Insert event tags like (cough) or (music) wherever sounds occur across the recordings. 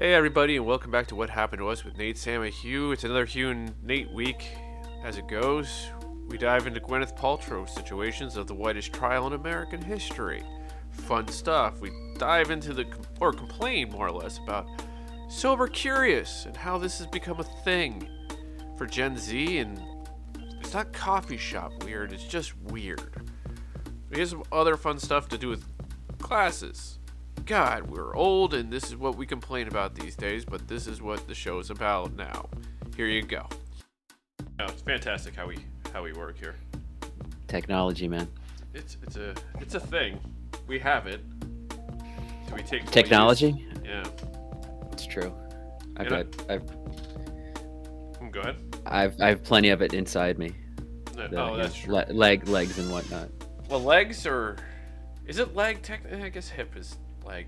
Hey everybody, and welcome back to What Happened to Us with Nate, Sam, and Hugh. It's another Hugh and Nate week. As it goes, we dive into Gwyneth Paltrow situations of the whitest trial in American history. Fun stuff. We dive into the or complain more or less about sober curious and how this has become a thing for Gen Z. And it's not coffee shop weird; it's just weird. We have some other fun stuff to do with classes. God, we're old and this is what we complain about these days, but this is what the show is about now. Here you go. No, it's fantastic how we how we work here. Technology, man. It's it's a it's a thing. We have it. Do we take Technology? Yeah. It's true. I've got, I've, Mm, Go ahead. I've, I've plenty of it inside me. No, The, oh, that's know, true. le- leg, legs, and whatnot. well, legs or is it leg? Tech? I guess hip is leg.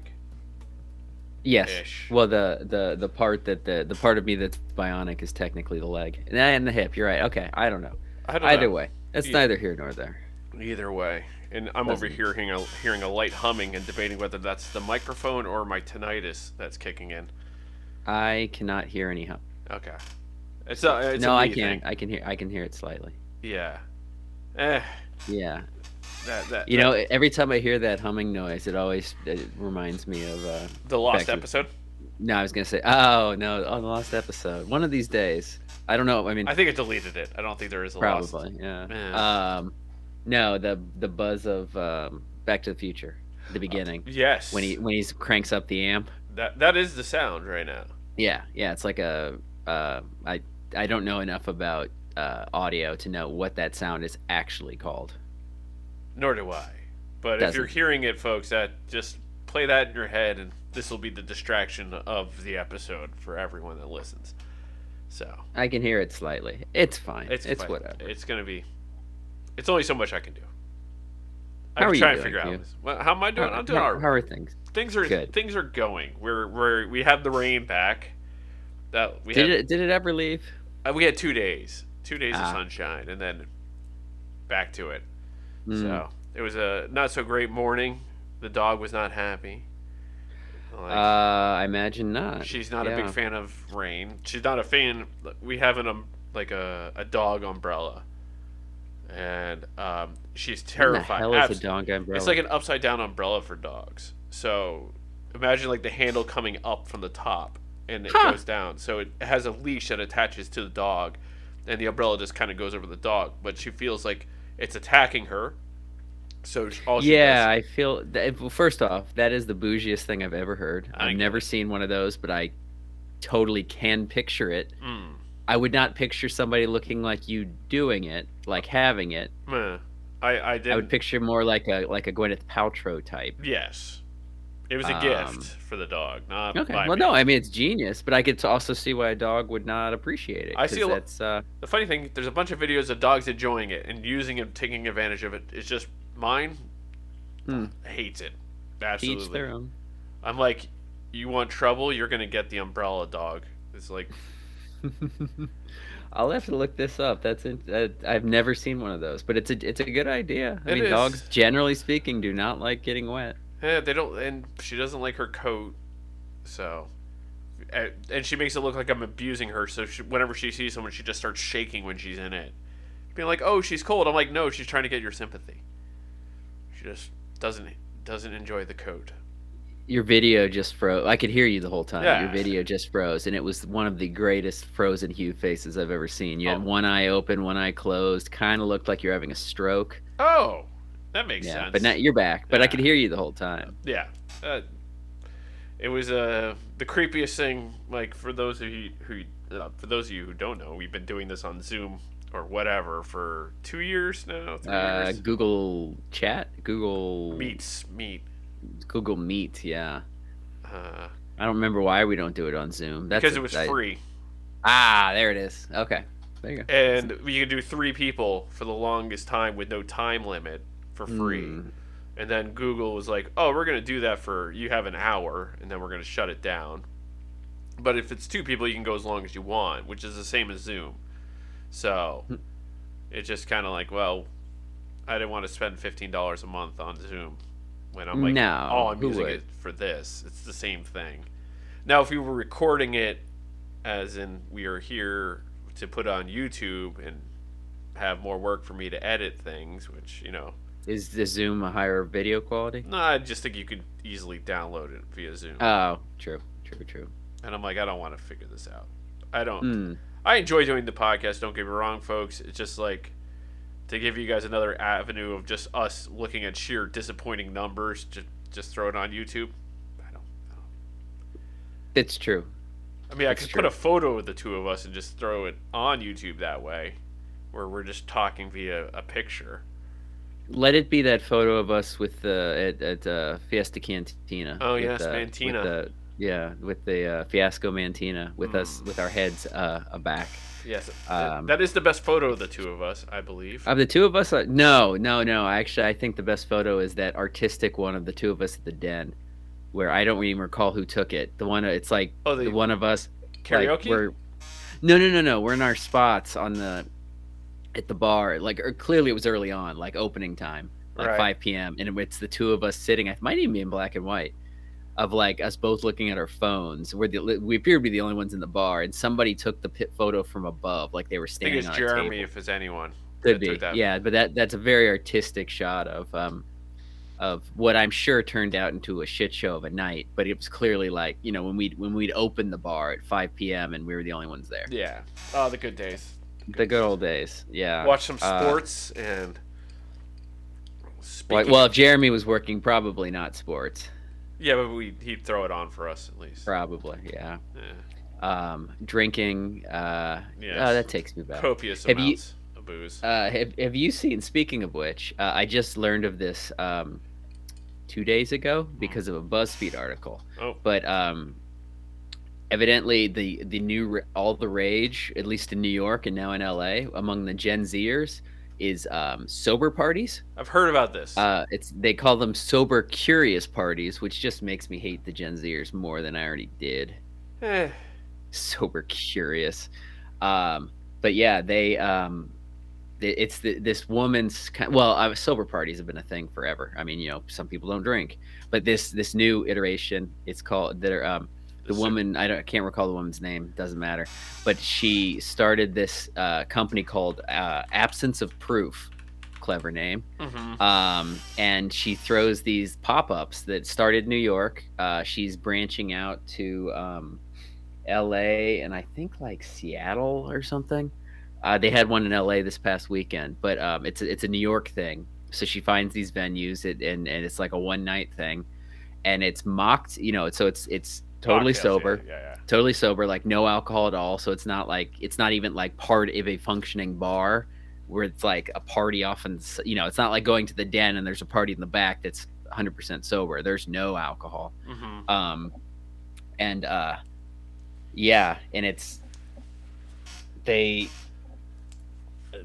Yes. Ish. Well, the, the, the part that the, the part of me that's bionic is technically the leg and, the hip. You're right. Okay. I don't know. I don't Either know. way, it's Yeah. neither here nor there. Either way. And I'm over Doesn't- here hearing a, hearing a light humming and debating whether that's the microphone or my tinnitus that's kicking in. I cannot hear any hum. Okay. It's a, it's no, a I me can. thing. I can hear. I can hear it slightly. Yeah. Eh. Yeah. That that. You that- know, every time I hear that humming noise, it always it reminds me of. Uh, the lost episode. no, I was gonna say. Oh no, on the lost episode. One of these days. I don't know. I mean, I think it deleted it. I don't think there is a lost. Probably, yeah. Yeah. Um, no, the the buzz of um, Back to the Future, the beginning Yes. when he when he cranks up the amp. that that is the sound right now. Yeah, yeah, it's like a. Uh, I I don't know enough about uh, audio to know what that sound is actually called. Nor do I. But if you're hearing it, folks, that just play that in your head, and this will be the distraction of the episode for everyone that listens. So I can hear it slightly. It's fine. it's It's, fine. whatever. It's gonna be. It's only so much I can do. How I'm are you trying to figure out. Well, how am I doing? How, I'm doing how, all right. how are things? things are Good. things are going. We're we're we had the rain back. That we Did had it did it ever leave? uh, we had two days, two days of Ah. sunshine, and then back to it. Mm. So it was a not so great morning. The dog was not happy. Like, uh, I imagine not. she's not a big fan of rain. She's not a fan. We have an um like a, a dog umbrella, and um, she's What the terrified. hell is Abs- a dog umbrella? It's like an upside down umbrella for dogs. So imagine like the handle coming up from the top and it Huh. goes down. So it has a leash that attaches to the dog and the umbrella just kind of goes over the dog. But she feels like it's attacking her. So all she yeah, I feel. That, well, first off, that is the bougiest thing I've ever heard. I I've never it. seen one of those, but I totally can picture it. Mm, I would not picture somebody looking like you doing it, like having it. I I. I would picture more like a like a Gwyneth Paltrow type. yes, it was a Um, gift for the dog. Not Okay. Well, me. no, I mean it's genius, but I could also see why a dog would not appreciate it. I see that's uh, The funny thing, there's a bunch of videos of dogs enjoying it and using it, taking advantage of it. It's just mine Hmm. hates it. Absolutely. each their own. I'm like, you want trouble? You're gonna get the umbrella dog. It's like, (laughs) I'll have to look this up. That's in, uh, I've never seen one of those, but it's a it's a good idea. I It mean, is. dogs generally speaking do not like getting wet. Eh, they don't, and she doesn't like her coat, so, eh, and she makes it look like I'm abusing her. So she, whenever she sees someone, she just starts shaking when she's in it, being like, "Oh, she's cold." I'm like, "No, she's trying to get your sympathy." She just doesn't doesn't enjoy the coat. Your video just froze. I could hear you the whole time. Yeah. Your video just froze, and it was one of the greatest frozen Hugh faces I've ever seen. You had Oh. one eye open, one eye closed. Kind of looked like you're having a stroke. Oh, that makes yeah, sense. but now you're back. But I could hear you the whole time. Yeah. Uh, it was uh, the creepiest thing. Like for those of you who, uh, for those of you who don't know, we've been doing this on Zoom or whatever for two years now. Uh, years. Google Chat, Google Meets meet. Google Meet. Yeah, Uh, I don't remember why we don't do it on Zoom. That's because a- it was I- free, Ah, there it is. Okay, there you go. and you could do three people for the longest time with no time limit for free. Mm. And then Google was like, "Oh, we're gonna do that for you have an hour, and then we're gonna shut it down." But if it's two people, you can go as long as you want, which is the same as Zoom. So Hmm. it's just kind of like, well, I didn't want to spend fifteen dollars a month on Zoom when I'm like, No, oh, I'm using would? it for this. It's the same thing. Now, if we were recording it, as in we are here to put on YouTube and have more work for me to edit things, which you know, Is the Zoom a higher video quality? no, I just think you could easily download it via Zoom. Oh, true, true, true. and I'm like, I don't want to figure this out. I don't. Hmm. I enjoy doing the podcast. Don't get me wrong, folks. It's just like to give you guys another avenue of just us looking at sheer disappointing numbers. Just just throw it on YouTube. I don't. I, don't. It's true. I mean, I could true. put a photo of the two of us and just throw it on YouTube that way, where we're just talking via a picture. Let it be that photo of us with the at, at uh, Fiesta Cantina. Oh, with, yes, uh, Mantina. With the, yeah, with the uh, Fiasco Mantina, with us Mm. with our heads uh, aback. Yes, Um, that is the best photo of the two of us, I believe. Of the two of us, uh, no, no, no. Actually, I think the best photo is that artistic one of the two of us at the den, where I don't even recall who took it. The one, it's like Oh, the, the one of us karaoke. Like, we're no, no, no, no. We're in our spots on the at the bar. Like or clearly, it was early on, like opening time, like Right. 5 p.m. And it's the two of us sitting. It might even be in black and white, of like us both looking at our phones. We're the we appear to be the only ones in the bar, and somebody took the pit photo from above, like they were I think standing it's Jeremy, if it's anyone. Could be, yeah. But that that's a very artistic shot of um of what I'm sure turned out into a shit show of a night. But it was clearly like you know when we when we'd open the bar at 5 p.m. and we were the only ones there. Yeah. Oh, the good days. The good old days, yeah. Watch some Uh, sports and. well, if Jeremy was working, probably not sports. Yeah, but we he'd throw it on for us at least. Probably, yeah. Yeah. Um, drinking, uh, Yes. oh, that takes me back. Copious Have you- amounts of booze. Uh, have, have you seen? Speaking of which, uh, I just learned of this um, two days ago because of a BuzzFeed article. Oh. But um, evidently, the the new all the rage, at least in New York and now in LA, among the Gen Zers, is um, sober parties. I've heard about this. Uh, it's they call them sober curious parties, which just makes me hate the Gen Zers more than I already did. Eh, Sober curious, um, but yeah, they um, it's the, this woman's kind. Well, uh, sober parties have been a thing forever. I mean, you know, some people don't drink, but this this new iteration, it's called they're um, the woman I don't I can't recall the woman's name doesn't matter. But she started this uh, company called uh, absence of proof clever name. Mhm. um, and she throws these pop-ups that started new york. Uh, she's branching out to um, la and i think like seattle or something. Uh, they had one in la this past weekend but um, it's, a, it's a new york thing. So she finds these venues it, and, and it's like a one night thing. And it's mocked you know so it's it's totally Cocktails, sober Yeah, yeah. totally sober like no alcohol at all so it's not like it's not even like part of a functioning bar where it's like a party off and you know it's not like going to the den and there's a party in the back that's 100% sober there's no alcohol yeah. hmm um and uh yeah and it's they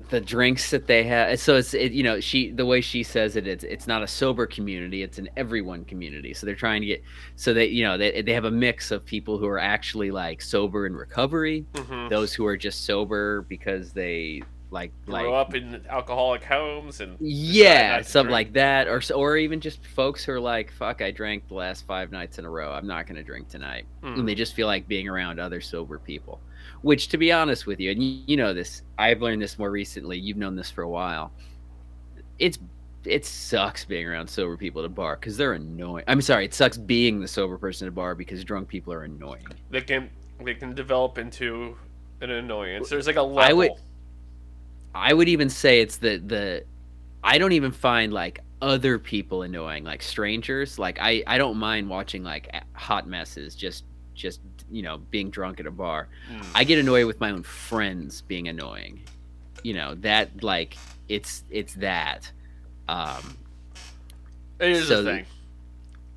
the drinks that they have so it's it, you know she the way she says it it's it's not a sober community it's an everyone community so they're trying to get so they you know they, they have a mix of people who are actually like sober in recovery hmm those who are just sober because they like like Grow up in alcoholic homes and yeah, something drink. like that, or or even just folks who are like, "Fuck, I drank the last five nights in a row. I'm not gonna drink tonight," Mm. and they just feel like being around other sober people. Which, to be honest with you, and you, you know this, I've learned this more recently. You've known this for a while. It's it sucks being around sober people at a bar because they're annoying. I'm sorry, it sucks being the sober person at a bar because drunk people are annoying. they can they can develop into an annoyance. There's like a level. I would- I would even say it's the the I don't even find like other people annoying, like strangers. Like I I don't mind watching like hot messes, just just you know being drunk at a bar. Mm. I get annoyed with my own friends being annoying. You know that like it's it's that. Um, It is So- a thing.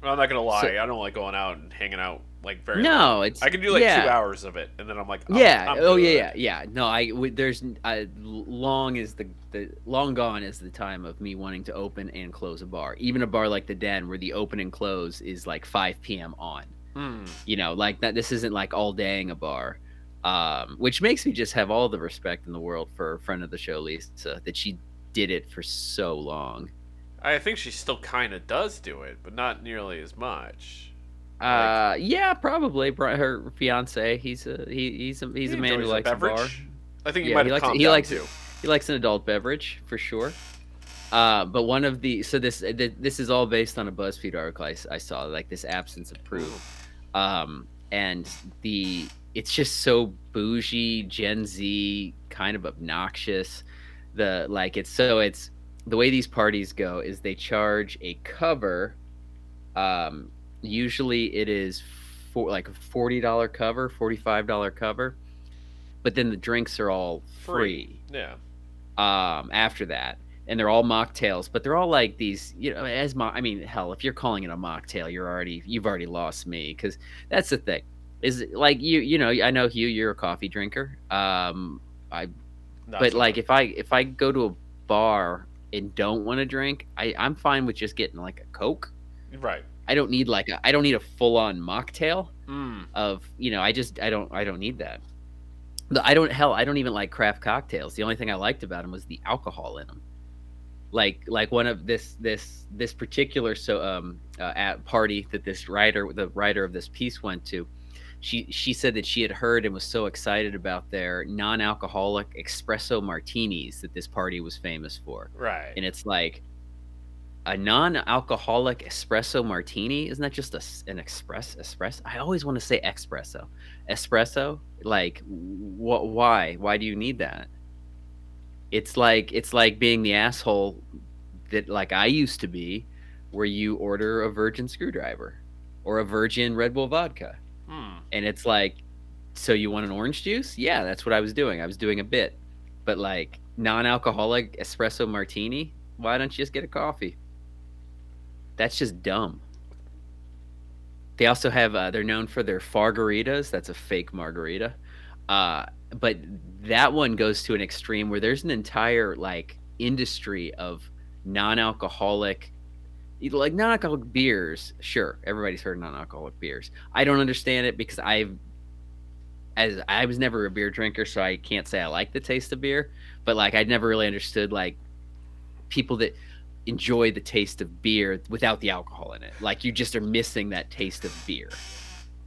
I'm not gonna lie. So- I don't like going out and hanging out like very. long. no, it's I can do like yeah. two hours of it, and then I'm like, I'm- yeah. I'm oh yeah, yeah, yeah. No, I w- there's uh, long is the the long gone is the time of me wanting to open and close a bar. Even a bar like the Den, where the open and close is like 5 p.m. on. Mm. You know, like that. This isn't like all daying a bar. Um, which makes me just have all the respect in the world for a friend of the show, Lisa, that she did it for so long. I think she still kind of does do it, but not nearly as much. Uh, yeah, probably. Her fiance. He's a he, he's a he's He a man who likes a bar. I think he Yeah, might he have likes- he likes- too. He likes an adult beverage for sure. Uh, but one of the so this this is all based on a BuzzFeed article I saw like this absence of proof, um, and the it's just so bougie Gen Z kind of obnoxious. The like it's so it's the way these parties go is they charge a cover. Um, usually it is for like a forty dollar cover, forty five dollar cover, but then the drinks are all free Yeah. um, after that, and they're all mocktails, but they're all like these, you know, as mo- I mean, hell, if you're calling it a mocktail, you're already you've already lost me because that's the thing. Is like you, you know, I know Hugh, you're a coffee drinker. Um, I, Not but so like much. if I if I go to a bar and don't want to drink, I I'm fine with just getting like a Coke. right. I don't need like a I don't need a full on mocktail Mm. of you know I just I don't I don't need that. I don't hell I don't even like craft cocktails. The only thing I liked about them was the alcohol in them. Like like one of this this this particular so um uh, at party that this writer the writer of this piece went to, she she said that she had heard and was so excited about their non-alcoholic espresso martinis that this party was famous for. Right. And it's like a non-alcoholic espresso martini? Isn't that just a an express espresso i always want to say espresso. Espresso? Like what why? Why do you need that it's like it's like being the asshole that like i used to be where you order a virgin screwdriver or a virgin red bull vodka. Hmm. and it's like so you want an orange juice? Yeah that's what i was doing. I was doing a bit. But like non-alcoholic espresso martini? Why don't you just get a coffee? That's just dumb. They also have uh, they're known for their fargaritas. That's a fake margarita. Uh, but that one goes to an extreme where there's an entire like industry of non-alcoholic like non-alcoholic beers sure everybody's heard of non-alcoholic beers i don't understand it because i've as i was never a beer drinker so i can't say i like the taste of beer but like i'd never really understood like people that enjoy the taste of beer without the alcohol in it like you just are missing that taste of beer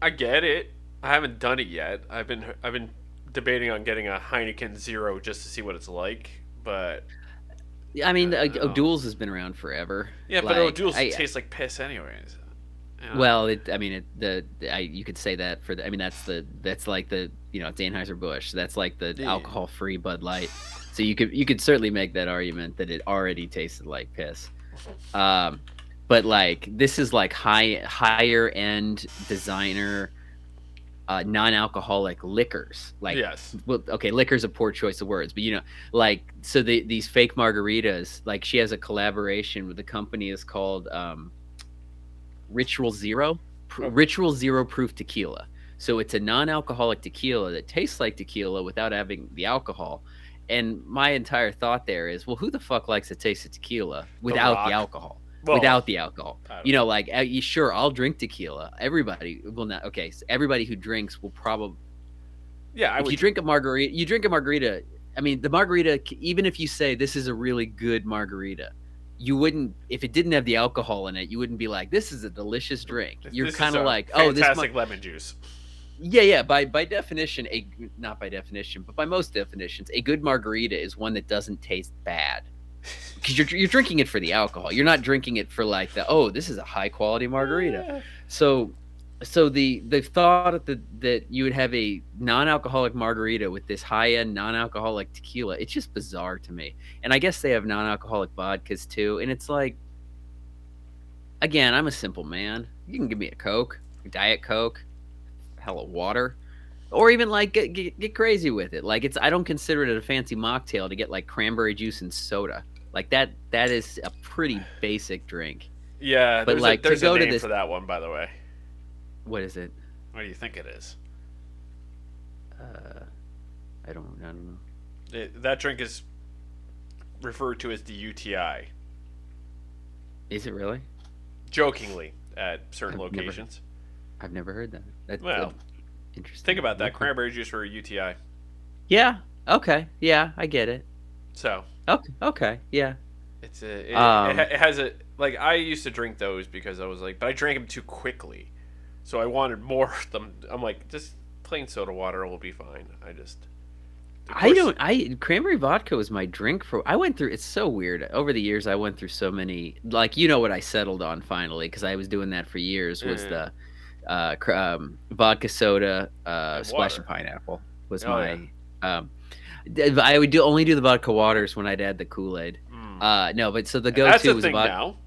I get it. I haven't done it yet. I've been I've been debating on getting a Heineken Zero just to see what it's like. But i mean I o'doul's has been around forever yeah, but Like, O'Doul's I- tastes like piss anyways. You know? Well, it, I mean, it, the I, you could say that for the. I mean, that's the that's like the you know it's Anheuser Busch. That's like the Yeah. alcohol-free Bud Light. So you could you could certainly make that argument that it already tasted like piss. Um, but like this is like high higher end designer, uh, non-alcoholic liquors. Like yes. well, okay, liquor's a poor choice of words, but you know, like so the these fake margaritas, like she has a collaboration with the company is called um, Ritual Zero, Pr- Oh. Ritual Zero Proof Tequila. So it's a non-alcoholic tequila that tastes like tequila without having the alcohol. And my entire thought there is, well, who the fuck likes the taste of tequila without Rock. the alcohol? Well, without the alcohol. You know, like uh, you sure I'll drink tequila. Everybody will not. Okay, so everybody who drinks will probably yeah, I if would. you drink a margarita, you drink a margarita. I mean, the margarita, even if you say this is a really good margarita, you wouldn't, if it didn't have the alcohol in it, you wouldn't be like, this is a delicious drink. You're kind of like, oh, this, fantastic mar- lemon juice. yeah, yeah. By by definition, a not by definition, but by most definitions, a good margarita is one that doesn't taste bad. Because you're you're drinking it for the alcohol. You're not drinking it for like the oh, this is a high quality margarita so so the the thought that that you would have a non-alcoholic margarita with this high-end non-alcoholic tequila it's just bizarre to me. And i guess they have non-alcoholic vodkas too. And it's like again i'm a simple man. You can give me a coke a diet coke hell of water or even like get, get, get crazy with it like it's i don't consider it a fancy mocktail to get like cranberry juice and soda like that that is a pretty basic drink Yeah, But, there's like, a, to go a to name this- for that one, by the way. what is it What do you think it is? uh i don't i don't know It, that drink is referred to as the UTI, Is it really? jokingly at certain I've never- locations. I've never heard that. That's Well, interesting. Think about that cranberry juice for a UTI. Yeah. Okay. Yeah, I get it. So Okay. Okay. Yeah. it's a, it, Um, it, has a like I used to drink those because I was like, but I drank them too quickly. So I wanted more of them. I'm like, just plain soda water will be fine. I just. I don't. I cranberry vodka was my drink for. I went through. It's so weird. Over the years, I went through so many. Like you know what I settled on finally because I was doing that for years. Was Mhm. the uh, cr- um, vodka soda, uh, splash of pineapple was Oh, my. Um, d- I would do only do the vodka waters when I'd add the Kool Aid. Mm. Uh, no, but so the go to was vodka. now.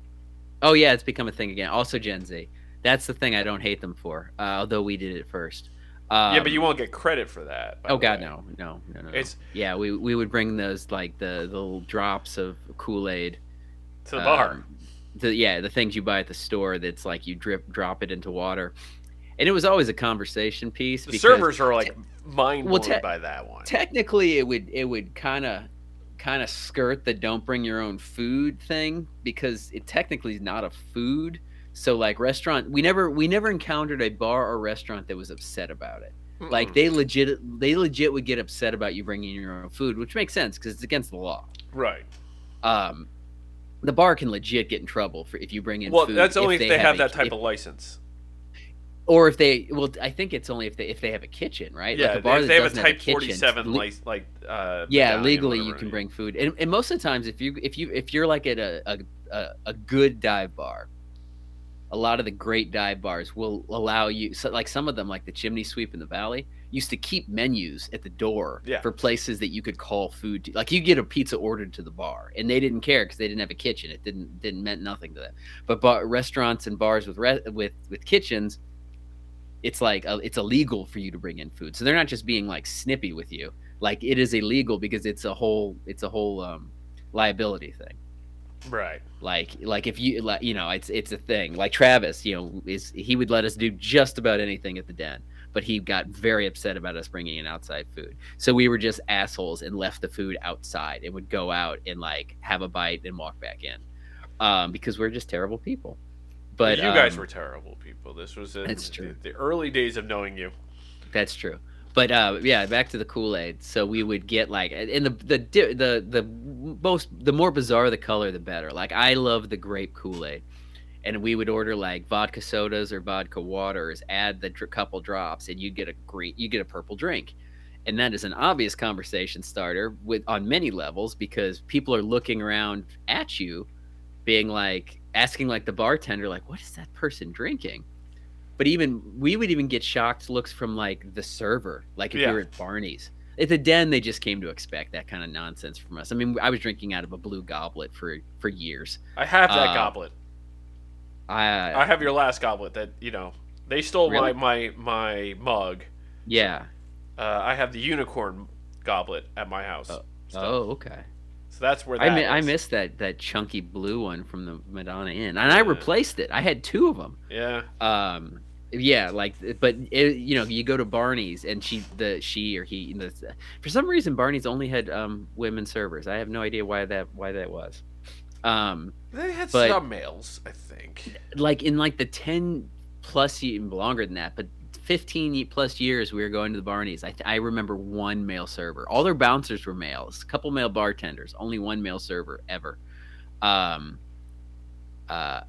Oh yeah, it's become a thing again. Also Gen Z. That's the thing I don't hate them for. Uh, although we did it first. Um, yeah, but you won't get credit for that. Oh God, no, no, no, no. no. It's Yeah, we we would bring those like the, the little drops of Kool Aid to the bar. The yeah, the things you buy at the store. That's like you drip drop it into water, and it was always a conversation piece. The servers are like mind well, blown te- by that one. technically it would it would kind of kind of skirt the don't bring your own food thing because it technically is not a food. So like restaurant, we never we never encountered a bar or restaurant that was upset about it. Like Mm-mm. they legit they legit would get upset about you bringing your own food, which makes sense because it's against the law. right. Um, the bar can legit get in trouble for if you bring in Well, food. that's only if they, have a- that type if- of license. or if they well, I think it's only if they if they have a kitchen, right? Yeah, like a bar if they have a Type 47 le- like like uh yeah legally you can bring food and, and most of the times if you if you if you're like at a, a a a good dive bar a lot of the great dive bars will allow you so like some of them like the chimney sweep in the valley used to keep menus at the door Yeah. for places that you could call food to. like you get a pizza ordered to the bar and they didn't care because they didn't have a kitchen it didn't didn't meant nothing to them but bar, restaurants and bars with re- with with kitchens it's like uh, it's illegal for you to bring in food so they're not just being like snippy with you like it is illegal because it's a whole it's a whole um liability thing Right. like like if you like you know it's it's a thing like travis you know is he would let us do just about anything at the den but he got very upset about us bringing in outside food so we were just assholes and left the food outside and would go out and like have a bite and walk back in um because we're just terrible people but you guys um, were terrible people. This was in That's true. The, the early days of knowing you. That's true. But uh, yeah, back to the Kool Aid. So we would get like, and the the the the most the more bizarre the color, the better. Like I love the grape Kool Aid, and we would order like vodka sodas or vodka waters. Add the dr- couple drops, and you get a green, you get a purple drink. And that is an obvious conversation starter with on many levels because people are looking around at you, being like asking like the bartender like, "What is that person drinking?" But even we would even get shocked looks from like the server, like if Yeah. were at Barney's. At the den, they just came to expect that kind of nonsense from us. I mean, I was drinking out of a blue goblet for for years. I have that Uh, goblet. I, I have your last goblet that, you know, they stole Really? my, my my mug. yeah. Uh, I have the unicorn goblet at my house. Oh. Oh, okay. So that's where I that mi- I missed that that chunky blue one from the Madonna Inn, and I replaced it. I had two of them. Yeah. um yeah like but it, you know you go to barney's and she the she or he the, for some reason barney's only had um women servers i have no idea why that why that was um They had But- some males, I think. like in like the 10 plus even longer than that but 15 plus years we were going to the barney's i, th- I remember one male server all their bouncers were males a couple male bartenders only one male server ever um uh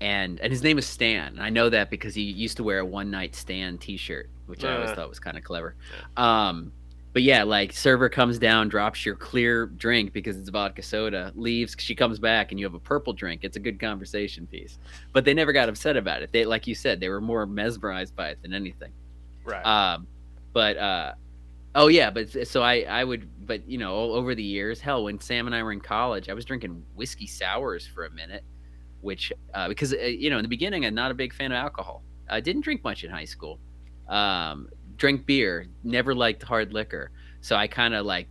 and and his name is Stan. I know that because he used to wear a one night stand T-shirt, which I always Uh. thought was kind of clever. Um, but yeah, like server comes down, drops your clear drink because it's vodka soda, leaves. She comes back and you have a purple drink. It's a good conversation piece. But they never got upset about it. They, like you said, they were more mesmerized by it than anything. Right. Um, but uh, oh yeah, but so I I would, but you know, over the years, hell, when Sam and I were in college, I was drinking whiskey sours for a minute, which uh, because uh, you know in the beginning I'm not a big fan of alcohol. I didn't drink much in high school. Um, drank beer, never liked hard liquor, so I kind of like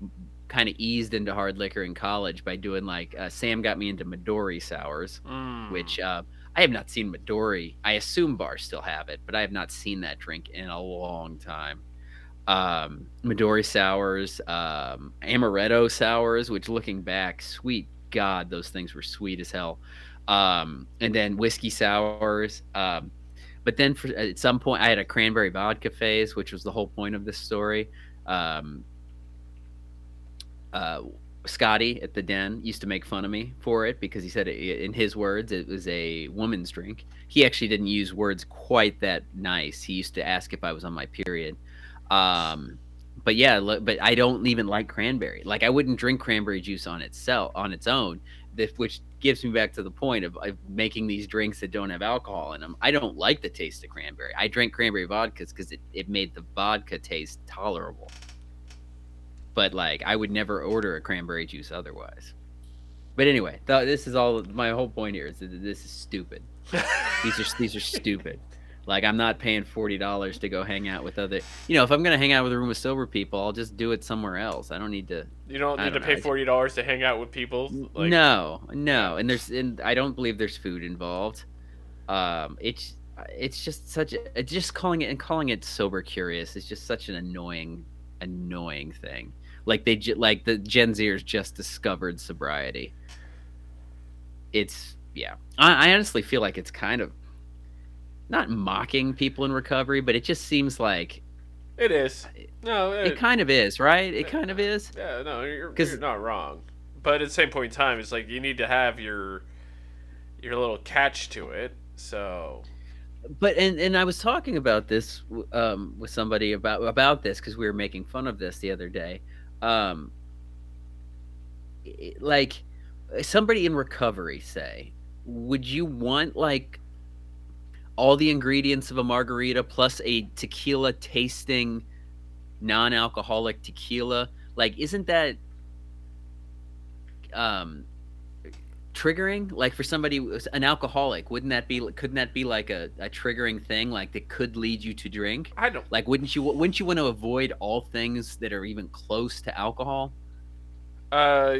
kind of eased into hard liquor in college by doing like uh, Sam got me into Midori sours Mm. which uh, I have not seen Midori. I assume bars still have it, but I have not seen that drink in a long time. Um, Midori sours, um, amaretto sours, which looking back, sweet God, those things were sweet as hell. Um, and then whiskey sours. Um, but then for, at some point, I had a cranberry vodka phase, which was the whole point of this story. Um, uh, Scotty at the Den used to make fun of me for it because he said, it, in his words, it was a woman's drink. He actually didn't use words quite that nice. He used to ask if I was on my period. Um, but yeah, but I don't even like cranberry. Like I wouldn't drink cranberry juice on itself on its own. Which gives me back to the point of, of, making these drinks that don't have alcohol in them. I don't like the taste of cranberry. I drank cranberry vodkas because it, it made the vodka taste tolerable but like I would never order a cranberry juice otherwise. But anyway, th- this is all my whole point here is that this is stupid. (laughs) these are these are stupid. Like I'm not paying forty dollars to go hang out with other. You know, if I'm gonna hang out with a room of sober people, I'll just do it somewhere else. I don't need to. You don't need don't to know, pay forty dollars to hang out with people. Like... No, no, and there's and I don't believe there's food involved. Um, it's it's just such a just calling it and calling it sober curious is just such an annoying annoying thing like they like the Gen Zers just discovered sobriety. It's yeah. I, I honestly feel like it's kind of not mocking people in recovery, but it just seems like it is. No, it, it kind of is, right? It kind of is. Yeah, no, you're, you're not wrong. But at the same point in time, it's like you need to have your your little catch to it. So but and and I was talking about this um, with somebody about about this because we were making fun of this the other day um like somebody in recovery say would you want like all the ingredients of a margarita plus a tequila tasting non-alcoholic tequila like isn't that um triggering? Like for somebody an alcoholic wouldn't that be couldn't that be like a, a triggering thing like that could lead you to drink? I don't like wouldn't you wouldn't you want to avoid all things that are even close to alcohol? Uh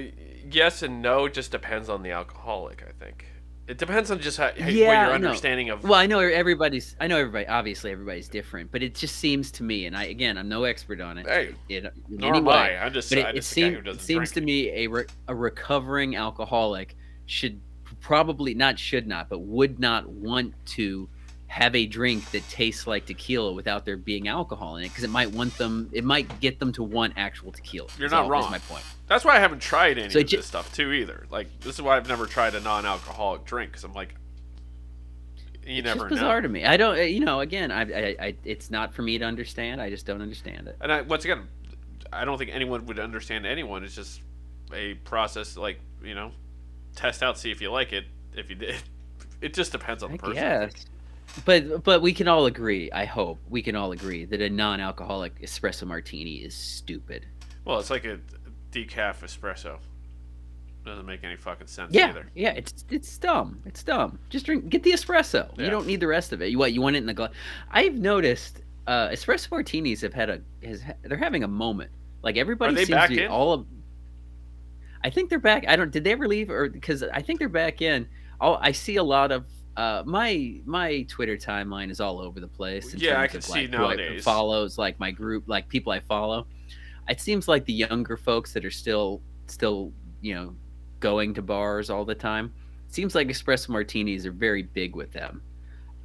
yes and no just depends on the alcoholic i think it depends on just how, yeah, your understanding of well i know everybody's i know everybody obviously everybody's different but it just seems to me and i again i'm no expert on it hey in, in nor am I. i'm just but it, it, seem, it seems to me a, re, a recovering alcoholic should probably not should not, but would not want to have a drink that tastes like tequila without there being alcohol in it because it might want them it might get them to want actual tequila. You're not wrong my point. That's why i haven't tried any so of this stuff too either. Like this is why i've never tried a non-alcoholic drink because i'm like you it's never just bizarre know. to me. I don't you know again I, I, I it's not for me to understand. I just don't understand it. And I, once again i don't think anyone would understand anyone. It's just a process like you know test out, see if you like it. If you did, (laughs) it just depends on the person. Yes, but but we can all agree. I hope we can all agree that a non-alcoholic espresso martini is stupid. Well, it's like a decaf espresso. Doesn't make any fucking sense yeah, either. Yeah, it's it's dumb. It's dumb. Just drink, get the espresso. Yeah. You don't need the rest of it. You what? You want it in the glass? I've noticed uh, espresso martinis have had a has they're having a moment. Like everybody seems to be all of I think they're back. I don't. Did they ever leave or because I think they're back in. I'll, I see a lot of uh, my my Twitter timeline is all over the place. yeah, I can of, see like, nowadays. follows like my group, like people I follow. It seems like the younger folks that are still still you know going to bars all the time. It seems like espresso martinis are very big with them.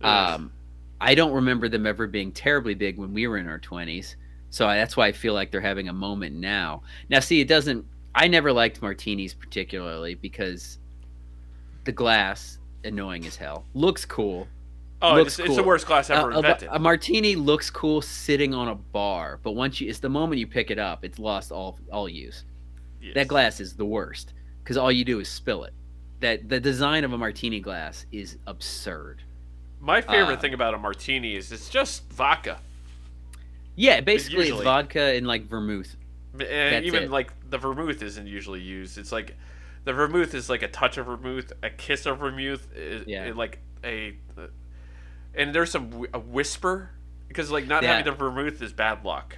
Um, I don't remember them ever being terribly big when we were in our twenties. So I, that's why I feel like they're having a moment now. Now, see, it doesn't I never liked martinis particularly because the glass annoying as hell. Looks cool. Oh, looks it's, cool. it's the worst glass ever a, invented. A, a, martini looks cool sitting on a bar, but once you, it's the moment you pick it up, it's lost all all use. Yes. That glass is the worst because all you do is spill it. That the design of a martini glass is absurd. My favorite uh, thing about a martini is it's just vodka. Yeah, basically it's, vodka and like vermouth. And even it. like the vermouth isn't usually used. It's like the vermouth is like a touch of vermouth, a kiss of vermouth, yeah. like a, and there's some a whisper because like not yeah. having the vermouth is bad luck.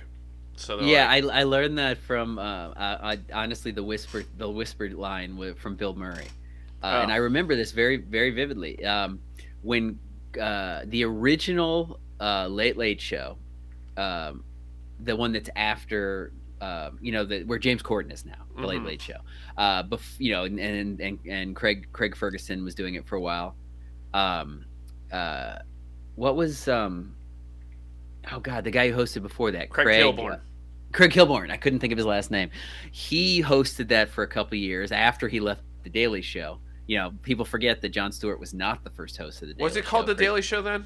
So yeah, like, I, I learned that from uh, I, I, honestly the whisper the whispered line from Bill Murray, uh, oh. and I remember this very very vividly. Um, when uh, the original uh, Late Late Show, um, the one that's after uh, you know, the, where James Corden is now, the mm-hmm. Late Late Show. Uh, bef- you know, and, and and and Craig Craig Ferguson was doing it for a while. Um, uh, what was um, oh god, the guy who hosted before that, Craig, Craig Kilborn. Craig Kilborn. I couldn't think of his last name. He hosted that for a couple years after he left the Daily Show. You know, people forget that Jon Stewart was not the first host of the Daily Show. Was it called Show. the Daily Show then?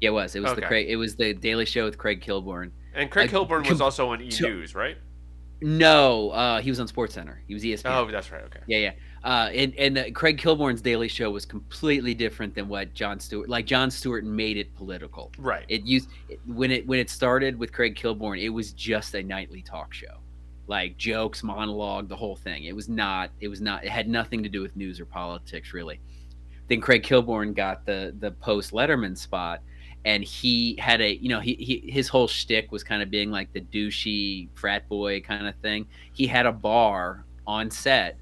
Yeah, it was. It was Okay. the Craig. It was the Daily Show with Craig Kilborn. And Craig Kilborn was also on E News, right? No, uh, he was on Sports Center. He was ESPN. Oh, that's right. Okay. Yeah, yeah. Uh, and and the, Craig Kilborn's Daily Show was completely different than what Jon Stewart. Like Jon Stewart made it political. Right. It used it, when it when it started with Craig Kilborn, it was just a nightly talk show, like jokes, monologue, the whole thing. It was not. It was not. It had nothing to do with news or politics really. Then Craig Kilborn got the the post Letterman spot, and he had a you know he, he his whole shtick was kind of being like the douchey frat boy kind of thing. He had a bar on set,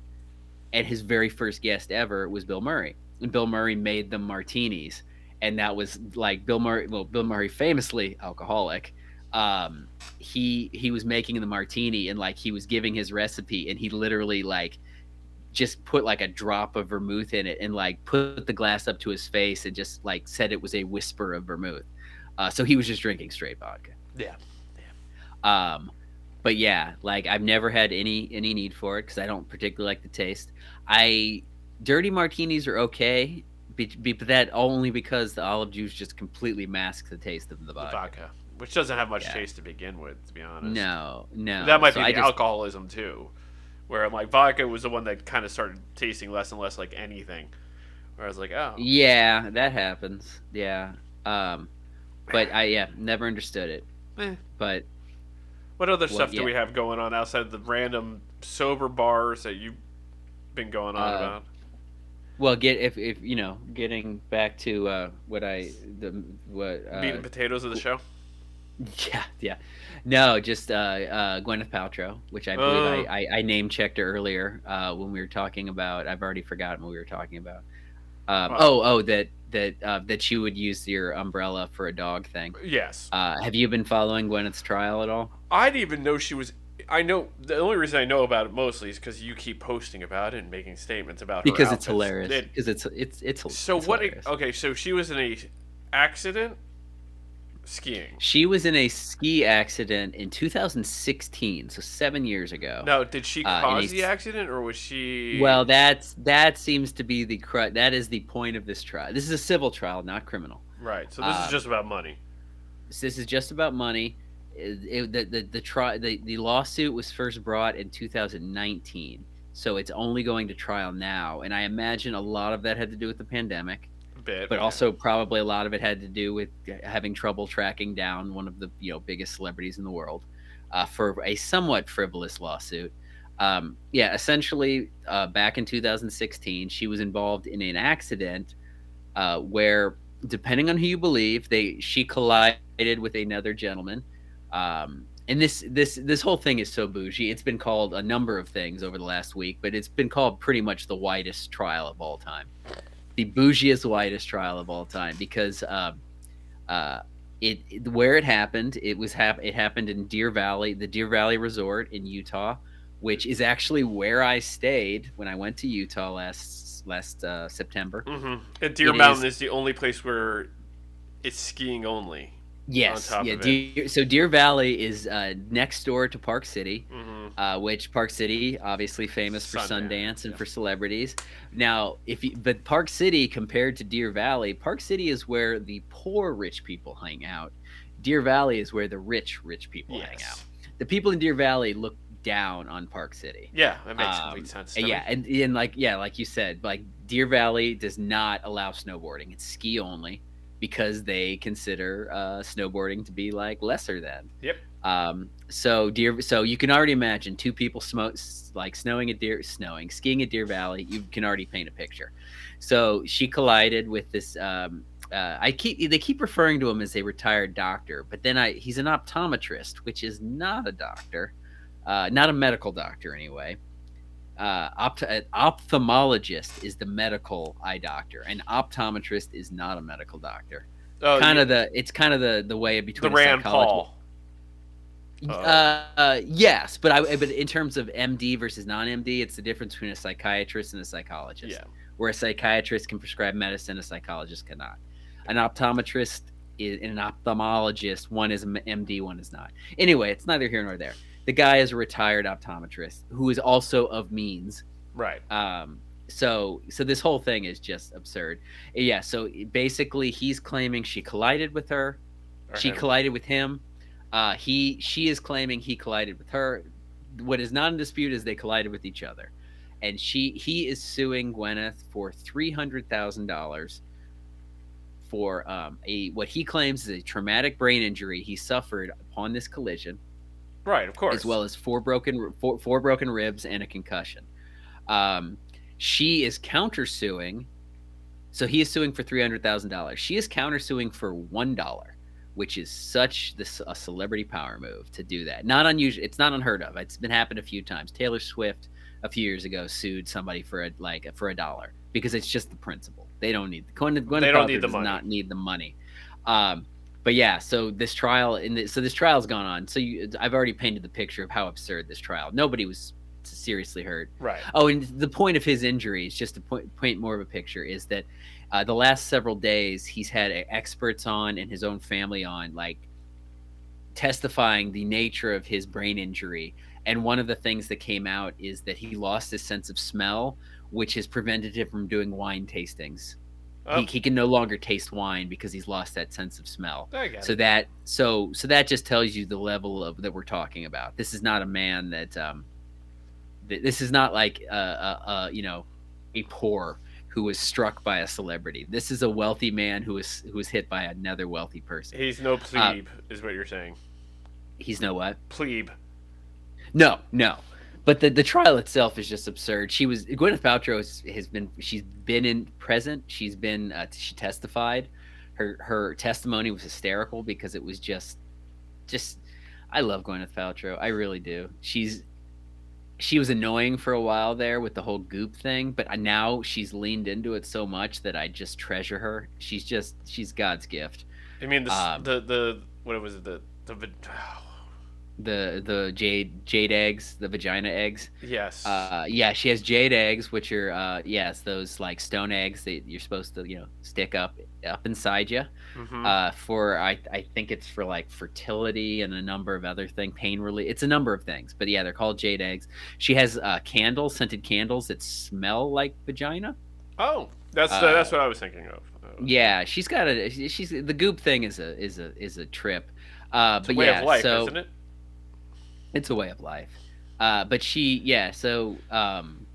and his very first guest ever was Bill Murray, and Bill Murray made them martinis, and that was like Bill Murray. Well, Bill Murray famously alcoholic. Um, he he was making the martini and like he was giving his recipe, and he literally like just put like a drop of vermouth in it and like put the glass up to his face and just like said it was a whisper of vermouth. Uh, so he was just drinking straight vodka. Yeah. Um, but yeah, like I've never had any any need for it because I don't particularly like the taste. I dirty martinis are okay, but that only because the olive juice just completely masks the taste of the The vodka. vodka, which doesn't have much Yeah. taste to begin with, to be honest. No, no, That might So be the just- alcoholism too, where I'm like vodka was the one that kind of started tasting less and less like anything. Where I was like, oh, Yeah, that happens. Yeah. Um, but I yeah never understood it. Eh. But what other stuff yeah. do we have going on outside of the random sober bars that you've been going on Uh, about? well, get if if you know getting back to uh, what I the what uh, Meat and potatoes of the show. (laughs) Yeah, yeah. No, just uh, uh, Gwyneth Paltrow, which I believe Oh. I, I, I name checked her earlier uh, when we were talking about. I've already forgotten what we were talking about. Um, Wow. Oh, oh, that that uh, that she would use your umbrella for a dog thing. Yes, Uh, have you been following Gwyneth's trial at all? I didn't even know she was. I know the only reason I know about it mostly is because you keep posting about it and making statements about her Because it's outfits. hilarious. It- Because it's it's it's so it's what? hilarious. Okay, so she was in a accident skiing. She was in a ski accident in 2016, so seven years ago. Now, did she Uh, cause he's- the accident, or was she? Well, that's that seems to be the cru- that is the point of this trial. This is a civil trial, not criminal. right. So this uh, is just about money. This is just about money. It, it- the the the, tri- the the lawsuit was first brought in 2019, so it's only going to trial now. And I imagine a lot of that had to do with the pandemic, A bit, but also probably a lot of it had to do with having trouble tracking down one of the you know biggest celebrities in the world uh, for a somewhat frivolous lawsuit. Um, yeah, essentially, uh, back in 2016, she was involved in an accident uh, where, depending on who you believe, they she collided with another gentleman. Um, and this this this whole thing is so bougie. It's been called a number of things over the last week, but it's been called pretty much the whitest trial of all time, the bougiest whitest trial of all time because. Um, uh, it, it- where it happened it was hap- it happened in Deer Valley the Deer Valley Resort in Utah which is actually where I stayed when I went to Utah last last uh, September Mhm. And Deer It Mountain is- is the only place where it's skiing only. Yes yeah. Deer, so Deer Valley is uh, next door to Park City hmm uh, which Park City obviously famous for Sundance, Sundance and yeah. for celebrities. Now, if you, but Park City compared to Deer Valley, Park City is where the poor rich people hang out. Deer Valley is where the rich rich people hang out. The people in Deer Valley look down on Park City. Yeah, that makes Um, complete sense. Uh, me. yeah, and, and like yeah, like you said, like Deer Valley does not allow snowboarding. It's ski only because they consider uh, snowboarding to be like lesser than. Yep. Um, so deer, so you can already imagine two people smoke like snowing at Deer, snowing, skiing at Deer Valley. You can already paint a picture. So she collided with this. Um, uh, I keep they keep referring to him as a retired doctor, but then I he's an optometrist, which is not a doctor, uh, not a medical doctor anyway. Uh, opt- an ophthalmologist is the medical eye doctor, and optometrist is not a medical doctor. Oh, kind of the it's kind of the the way between a Rand Paul. uh, uh, yes, but I but in terms of MD versus non-MD, it's the difference between a psychiatrist and a psychologist. Yeah. Where a psychiatrist can prescribe medicine, a psychologist cannot. An optometrist is and an ophthalmologist. One is MD, one is not. Anyway, it's neither here nor there. The guy is a retired optometrist who is also of means. Right. Um, so so this whole thing is just absurd. Yeah. So basically, he's claiming she collided with her. Or she him. collided with him. Uh, he she is claiming he collided with her. What is not in dispute is they collided with each other, and she he is suing Gwyneth for three hundred thousand dollars for um, a what he claims is a traumatic brain injury he suffered upon this collision, Right. Of course. as well as four broken four, four broken ribs and a concussion. Um, she is countersuing, so he is suing for three hundred thousand dollars. She is countersuing for one dollar, which is such this a celebrity power move to do that. Not unusual. It's not unheard of. It's been happened a few times. Taylor Swift a few years ago sued somebody for a like for a dollar because it's just the principle. They don't need Gwyneth, Gwyneth They don't Paltrow need the does money. not need the money. Um, but yeah, so this trial in the, so this trial's gone on. So you, I've already painted the picture of how absurd this trial. Nobody was seriously hurt. Right. Oh, and the point of his injuries, just to point, paint more of a picture, is that uh, the last several days he's had experts on and his own family on, like testifying the nature of his brain injury. And one of the things that came out is that he lost his sense of smell, which has prevented him from doing wine tastings. Oh, He, he can no longer taste wine because he's lost that sense of smell. So it. that so so that just tells you the level of that we're talking about. This is not a man that um th- this is not like uh, uh, uh you know a poor who was struck by a celebrity. This is a wealthy man who was who was hit by another wealthy person. He's no plebe, is what you're saying. he's no what? Plebe. no no but the, the trial itself is just absurd. She was Gwyneth Paltrow has, has been she's been in present. She's been uh, she testified. Her her testimony was hysterical because it was just just I love Gwyneth Paltrow. I really do. She's she was annoying for a while there with the whole goop thing, but now she's leaned into it so much that I just treasure her. She's just she's God's gift. I mean, the, Um, the the what was it? The the va- The the jade jade eggs, the vagina eggs. yes. Uh, yeah, she has jade eggs, which are uh, yes, those like stone eggs that you're supposed to you know stick up up inside you. Mhm. Uh, for I I think it's for like fertility and a number of other things, pain relief. It's a number of things, but yeah, they're called jade eggs. She has uh, candles, scented candles that smell like vagina. oh, that's uh, that's what I was thinking of. Uh, Yeah, she's got a she's the goop thing is a is a is a trip. Uh, it's a but way yeah, of life, so isn't it? It's a way of life. Uh but she yeah so um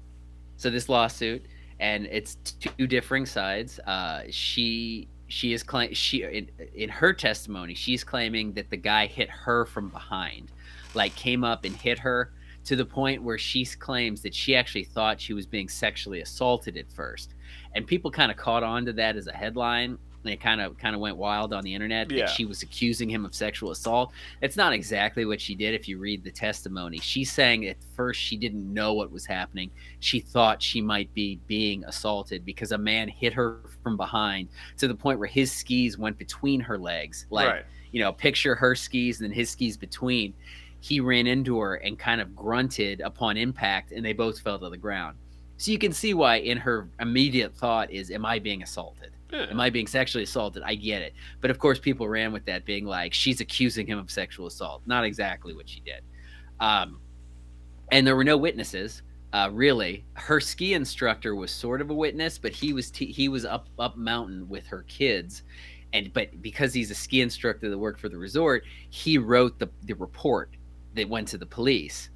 so this lawsuit and it's two differing sides. Uh she she is claim she in, in her testimony she's claiming that the guy hit her from behind like came up and hit her to the point where she claims that she actually thought she was being sexually assaulted at first. And people kind of caught on to that as a headline and it kind of kind of went wild on the internet Yeah. that she was accusing him of sexual assault it's not exactly what she did if you read the testimony. She's saying at first she didn't know what was happening. She thought she might be being assaulted because a man hit her from behind to the point where his skis went between her legs. Like, right. you know, picture her skis and then his skis between. He ran into her and kind of grunted upon impact and they both fell to the ground. So you can see why in her immediate thought is am I being assaulted? Yeah. Am I being sexually assaulted? I get it. But of course, people ran with that being like, she's accusing him of sexual assault. Not exactly what she did. Um, and there were no witnesses. Uh, really, her ski instructor was sort of a witness, but he was t- he was up up mountain with her kids, and but because he's a ski instructor that worked for the resort, he wrote the the report that went to the police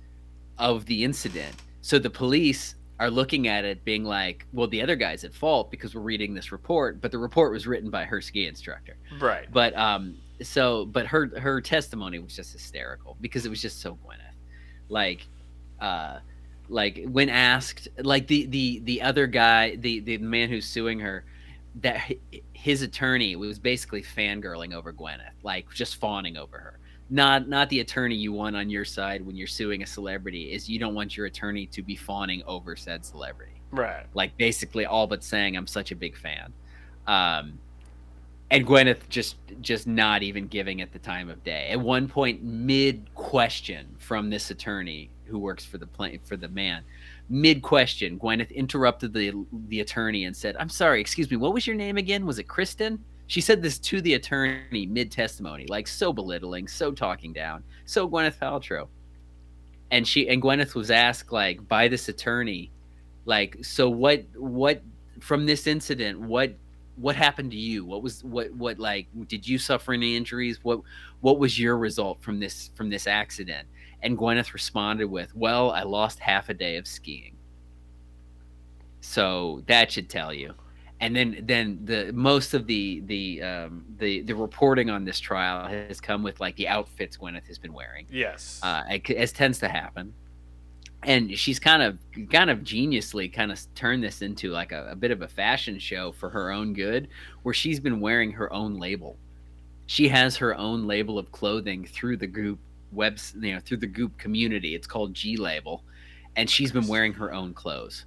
of the incident. So the police are looking at it being like, well, the other guy's at fault because we're reading this report, but the report was written by her ski instructor. Right. But um so but her her testimony was just hysterical because it was just so Gwyneth. Like uh like when asked like the the the other guy, the the man who's suing her that his attorney was basically fangirling over Gwyneth, like just fawning over her. Not not the attorney you want on your side when you're suing a celebrity is you don't want your attorney to be fawning over said celebrity Right. like basically all but saying I'm such a big fan. Um, and Gwyneth just just not even giving it the time of day. At one point, mid question from this attorney who works for the pla- for the man, mid question, Gwyneth interrupted the the attorney and said, "I'm sorry, excuse me, what was your name again? Was it Kristen?" She said this to the attorney mid testimony, like so belittling, so talking down, so Gwyneth Paltrow. and she and Gwyneth was asked like by this attorney, like, so what what from this incident, what what happened to you? What was what what like did you suffer any injuries? What what was your result from this from this accident? And Gwyneth responded with, "Well, I lost half a day of skiing." So that should tell you. And then then the most of the the um, the the reporting on this trial has come with like the outfits Gwyneth has been wearing. Yes. Uh, as tends to happen. And she's kind of kind of geniusly kind of turned this into like a, a, bit of a fashion show for her own good where she's been wearing her own label. She has her own label of clothing through the goop webs you know through the goop community. It's called g label. And she's been wearing her own clothes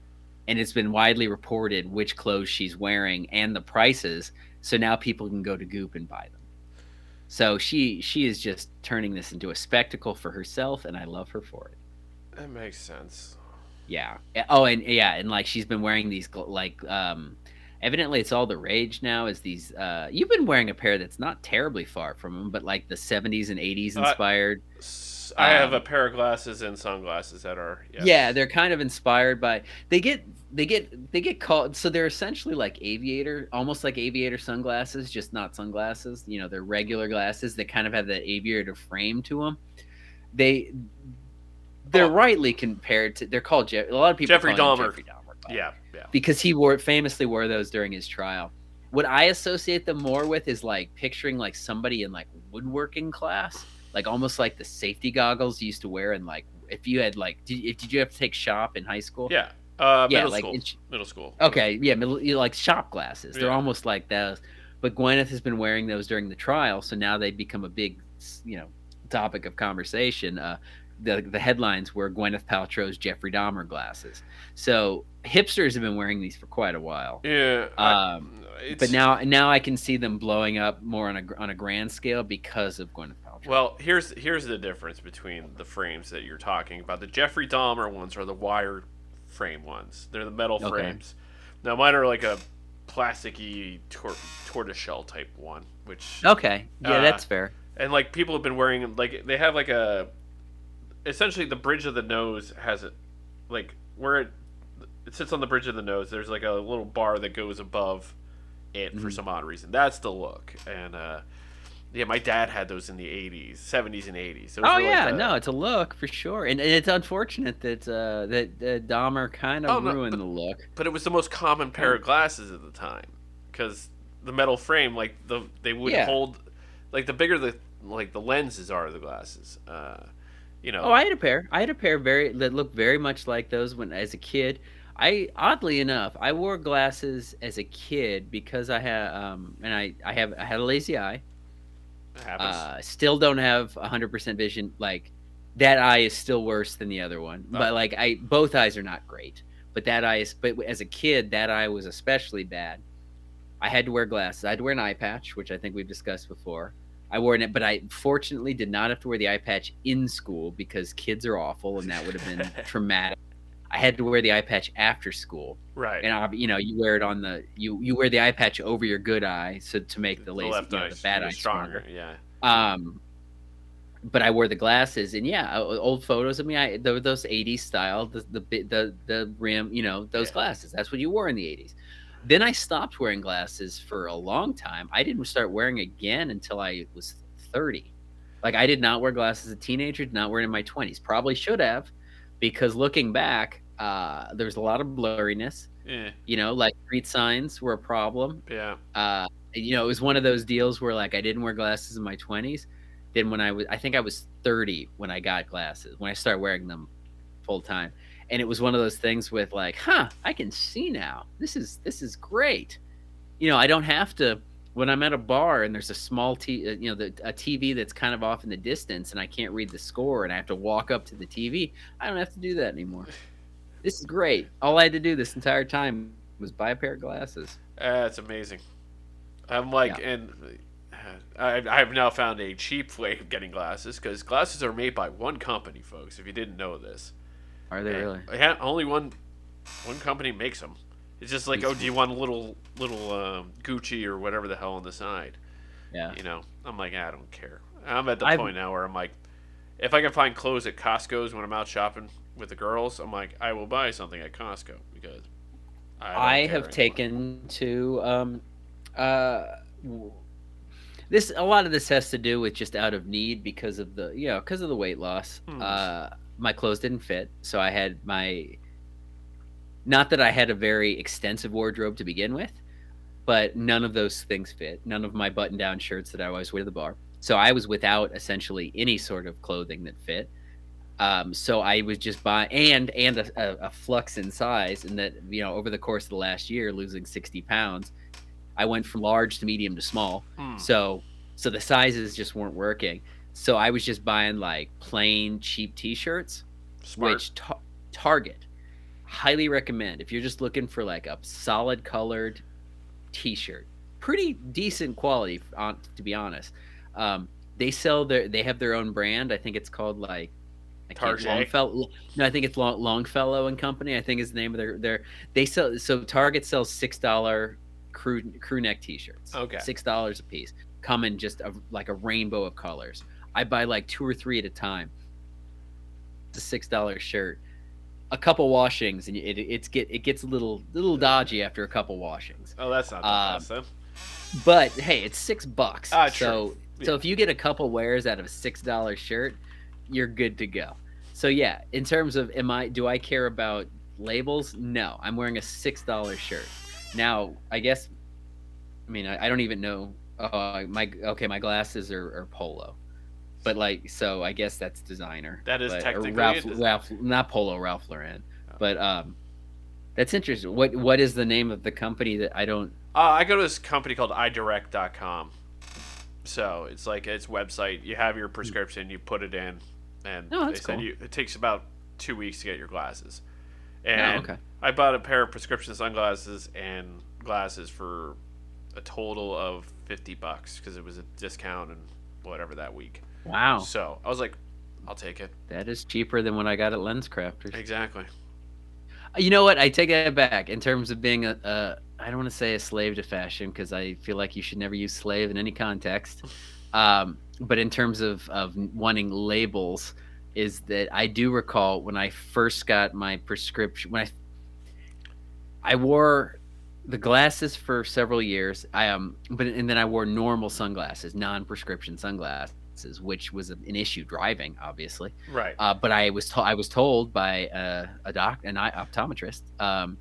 and it's been widely reported which clothes she's wearing and the prices so now people can go to goop and buy them so she she is just turning this into a spectacle for herself and i love her for it that makes sense. Yeah. Oh, and yeah, and like she's been wearing these like um evidently it's all the rage now is these uh you've been wearing a pair that's not terribly far from them but like the 70s and 80s inspired uh, i have um, a pair of glasses and sunglasses that are yes. yeah they're kind of inspired by they get they get they get called so they're essentially like aviator almost like aviator sunglasses just not sunglasses you know they're regular glasses that kind of have the aviator frame to them they they're oh. rightly compared to. They're called Je- a lot of people. Jeffrey Dahmer. Jeffrey Dahmer. Yeah, yeah. Because he wore famously wore those during his trial. What I associate them more with is like picturing like somebody in like woodworking class, like almost like the safety goggles you used to wear and like if you had like did, did you have to take shop in high school? Yeah. Uh, yeah, middle like school. In, middle school. Okay, yeah, middle like shop glasses. They're almost like those. But Gwyneth has been wearing those during the trial, so now they become a big, you know, topic of conversation. Uh, the the headlines were Gwyneth Paltrow's Jeffrey Dahmer glasses. So hipsters have been wearing these for quite a while. Yeah. Um, but now now I can see them blowing up more on a on a grand scale because of Gwyneth Paltrow. Well, here's here's the difference between the frames that you're talking about. The Jeffrey Dahmer ones are the wire frame ones. They're the metal okay. frames. Now mine are like a plasticky tor- tortoiseshell type one, which okay, yeah, uh, that's fair. And like people have been wearing like they have like a essentially the bridge of the nose has it like where it it sits on the bridge of the nose. There's like a little bar that goes above it mm-hmm. for some odd reason. That's the look, and uh, yeah, my dad had those in the '80s, '70s, and '80s. oh yeah, like no, it's a look for sure, and, and it's unfortunate that uh, that uh, Dahmer kind of oh, ruined but, the look. But it was the most common pair of glasses at the time because the metal frame, like the they would yeah. hold, like the bigger the like the lenses are, the glasses. Uh, you know. Oh, I had a pair. I had a pair very that looked very much like those when as a kid. I oddly enough, I wore glasses as a kid because I had um and I I have I had a lazy eye. happens. Uh, still don't have 100% vision like that eye is still worse than the other one. Oh. But like I both eyes are not great. But that eye is but as a kid that eye was especially bad. I had to wear glasses. I had to wear an eye patch, which I think we've discussed before. I wore it, but I fortunately did not have to wear the eye patch in school because kids are awful, and that would have been (laughs) traumatic. I had to wear the eye patch after school, right? And I, you know, you wear it on the you you wear the eye patch over your good eye, so to make the, lazy, the, you know, the bad eye stronger. Yeah. Um, but I wore the glasses, and yeah, old photos of me, I those '80s style, the the the the rim, you know, those yeah. glasses. That's what you wore in the '80s. Then I stopped wearing glasses for a long time. I didn't start wearing again until I was 30. Like I did not wear glasses as a teenager, did not wear it in my 20s. Probably should have, because looking back, uh, there's a lot of blurriness. Yeah. You know, like street signs were a problem. Yeah. Uh, you know, it was one of those deals where like I didn't wear glasses in my 20s. Then when I was, I think I was 30 when I got glasses, when I started wearing them full time and it was one of those things with like, huh, I can see now. This is this is great. You know, I don't have to when I'm at a bar and there's a small t, uh, you know, the, a TV that's kind of off in the distance and I can't read the score and I have to walk up to the TV. I don't have to do that anymore. This is great. All I had to do this entire time was buy a pair of glasses. That's amazing. I'm like, yeah. and uh, I, I've now found a cheap way of getting glasses because glasses are made by one company, folks. If you didn't know this, are they really? Yeah, only one one company makes them. It's just like, oh, do you want a little little um, Gucci or whatever the hell on the side? Yeah. You know, I'm like, I don't care. I'm at the I've... point now where I'm like, if I can find clothes at Costco's when I'm out shopping with the girls, I'm like, I will buy something at Costco because I, I have anymore. taken to um, uh, this. A lot of this has to do with just out of need because of the you know because of the weight loss. Hmm. Uh, my clothes didn't fit, so I had my. Not that I had a very extensive wardrobe to begin with, but none of those things fit. None of my button-down shirts that I always wear to the bar. So I was without essentially any sort of clothing that fit. Um, so I was just buying and and a, a, a flux in size, and that you know over the course of the last year, losing sixty pounds, I went from large to medium to small. Hmm. So so the sizes just weren't working. So I was just buying like plain cheap T-shirts, Smart. which ta- Target highly recommend if you're just looking for like a solid colored T-shirt, pretty decent quality on to be honest. Um, they sell their they have their own brand. I think it's called like I Target. Longfellow. No, I think it's Long, Longfellow and Company. I think is the name of their their they sell so Target sells six dollar crew crew neck T-shirts. Okay. six dollars a piece. Come in just a, like a rainbow of colors. I buy like two or three at a time. It's a six dollar shirt. A couple washings and it, it's get it gets a little little dodgy after a couple washings. oh, that's not the um. But hey, it's six bucks. Ah, so true. so if you get a couple wears out of a six dollar shirt, you're good to go. So yeah, in terms of am I do I care about labels? No, I'm wearing a six dollar shirt. Now I guess, I mean I, I don't even know. Oh my okay, my glasses are, are polo, but like so I guess that's designer. That is but, technically Ralph, Ralph not polo Ralph Lauren, Oh. but um, that's interesting. What what is the name of the company that I don't? Uh, I go to this company called idirect.com. So it's like its website. You have your prescription, you put it in, and Oh, they that's send you. It takes about two weeks to get your glasses. Oh, And okay. I bought a pair of prescription sunglasses and glasses for a total of fifty bucks because it was a discount and whatever that week. Wow. So I was like, I'll take it. That is cheaper than what I got at Lens Crafters. Exactly. You know what? I take that back. In terms of being a, a I don't want to say a slave to fashion because I feel like you should never use slave in any context. (laughs) Um, but in terms of of wanting labels, is that I do recall when I first got my prescription when I I wore the glasses for several years. I um, but and then I wore normal sunglasses, non-prescription sunglasses, which was an issue driving, obviously. Right. Uh, but I was to- I was told by a, a doc an eye optometrist um,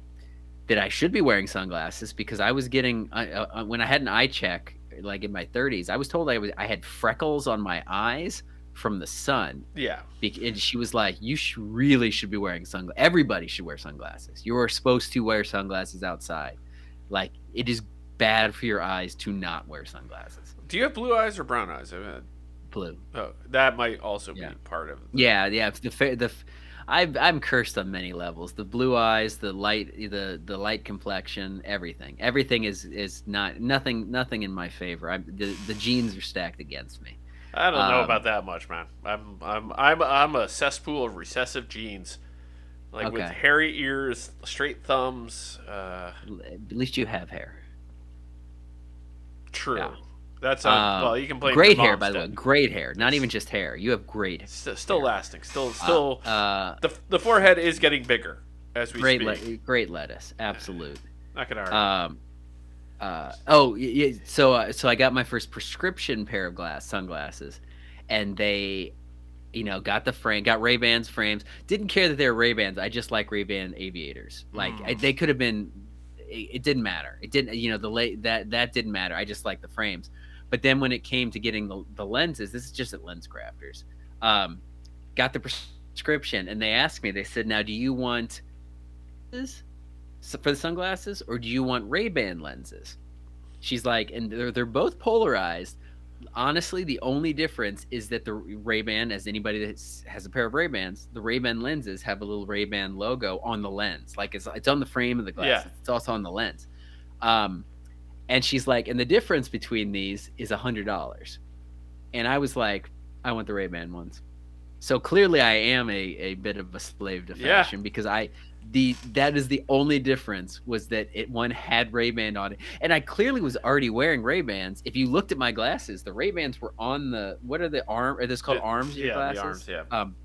that I should be wearing sunglasses because I was getting uh, uh, when I had an eye check like in my 30s I was told I was I had freckles on my eyes from the sun yeah. Bec- and she was like you sh- really should be wearing sunglasses everybody should wear sunglasses you are supposed to wear sunglasses outside like it is bad for your eyes to not wear sunglasses Do you have blue eyes or brown eyes? Uh, blue Oh, that might also Yeah. be part of. Yeah, yeah. The the I've, I'm cursed on many levels. The blue eyes, the light, the the light complexion, everything. Everything is is not nothing nothing in my favor. I'm, the the genes are stacked against me. I don't know Um, about that much, man. I'm I'm I'm I'm a cesspool of recessive genes, like with hairy ears, straight thumbs. Uh, At least you have hair. true. Yeah. That's on, Um, well, you can play great hair, by the way. Great hair. Not even just hair. You have great. Still, still lasting. Still still. Uh, the the forehead is getting bigger as we great, speak. le- great lettuce. Absolute. Not gonna argue. Um, uh, oh, y- y- so uh, so I got my first prescription pair of glass sunglasses, and they, you know, got the frame, got Ray Bans frames. Didn't care that they were Ray Bans. I just like Ray Ban aviators. Like Mm. I, they could have been. It, it didn't matter. It didn't. You know, the late that that didn't matter. I just like the frames. But then when it came to getting the, the lenses, this is just at Lens Crafters. Um, got the prescription, and they asked me. They said, "Now, do you want this for the sunglasses, or do you want Ray Ban lenses?" She's like, and they're they're both polarized. Honestly, the only difference is that the Ray Ban, as anybody that has a pair of Ray Bans, the Ray Ban lenses have a little Ray Ban logo on the lens, like it's it's on the frame of the glasses. Yeah. It's also on the lens. Um, and she's like, and the difference between these is a hundred dollars. And I was like, I want the Ray Ban ones. So clearly, I am a, a bit of a slave to Yeah. fashion because I the that is the only difference was that it one had Ray Ban on it, and I clearly was already wearing Ray Bans. If you looked at my glasses, the Ray Bans were on the what are the arm? Are this called arms? Yeah, glasses? the arms. Yeah. Um,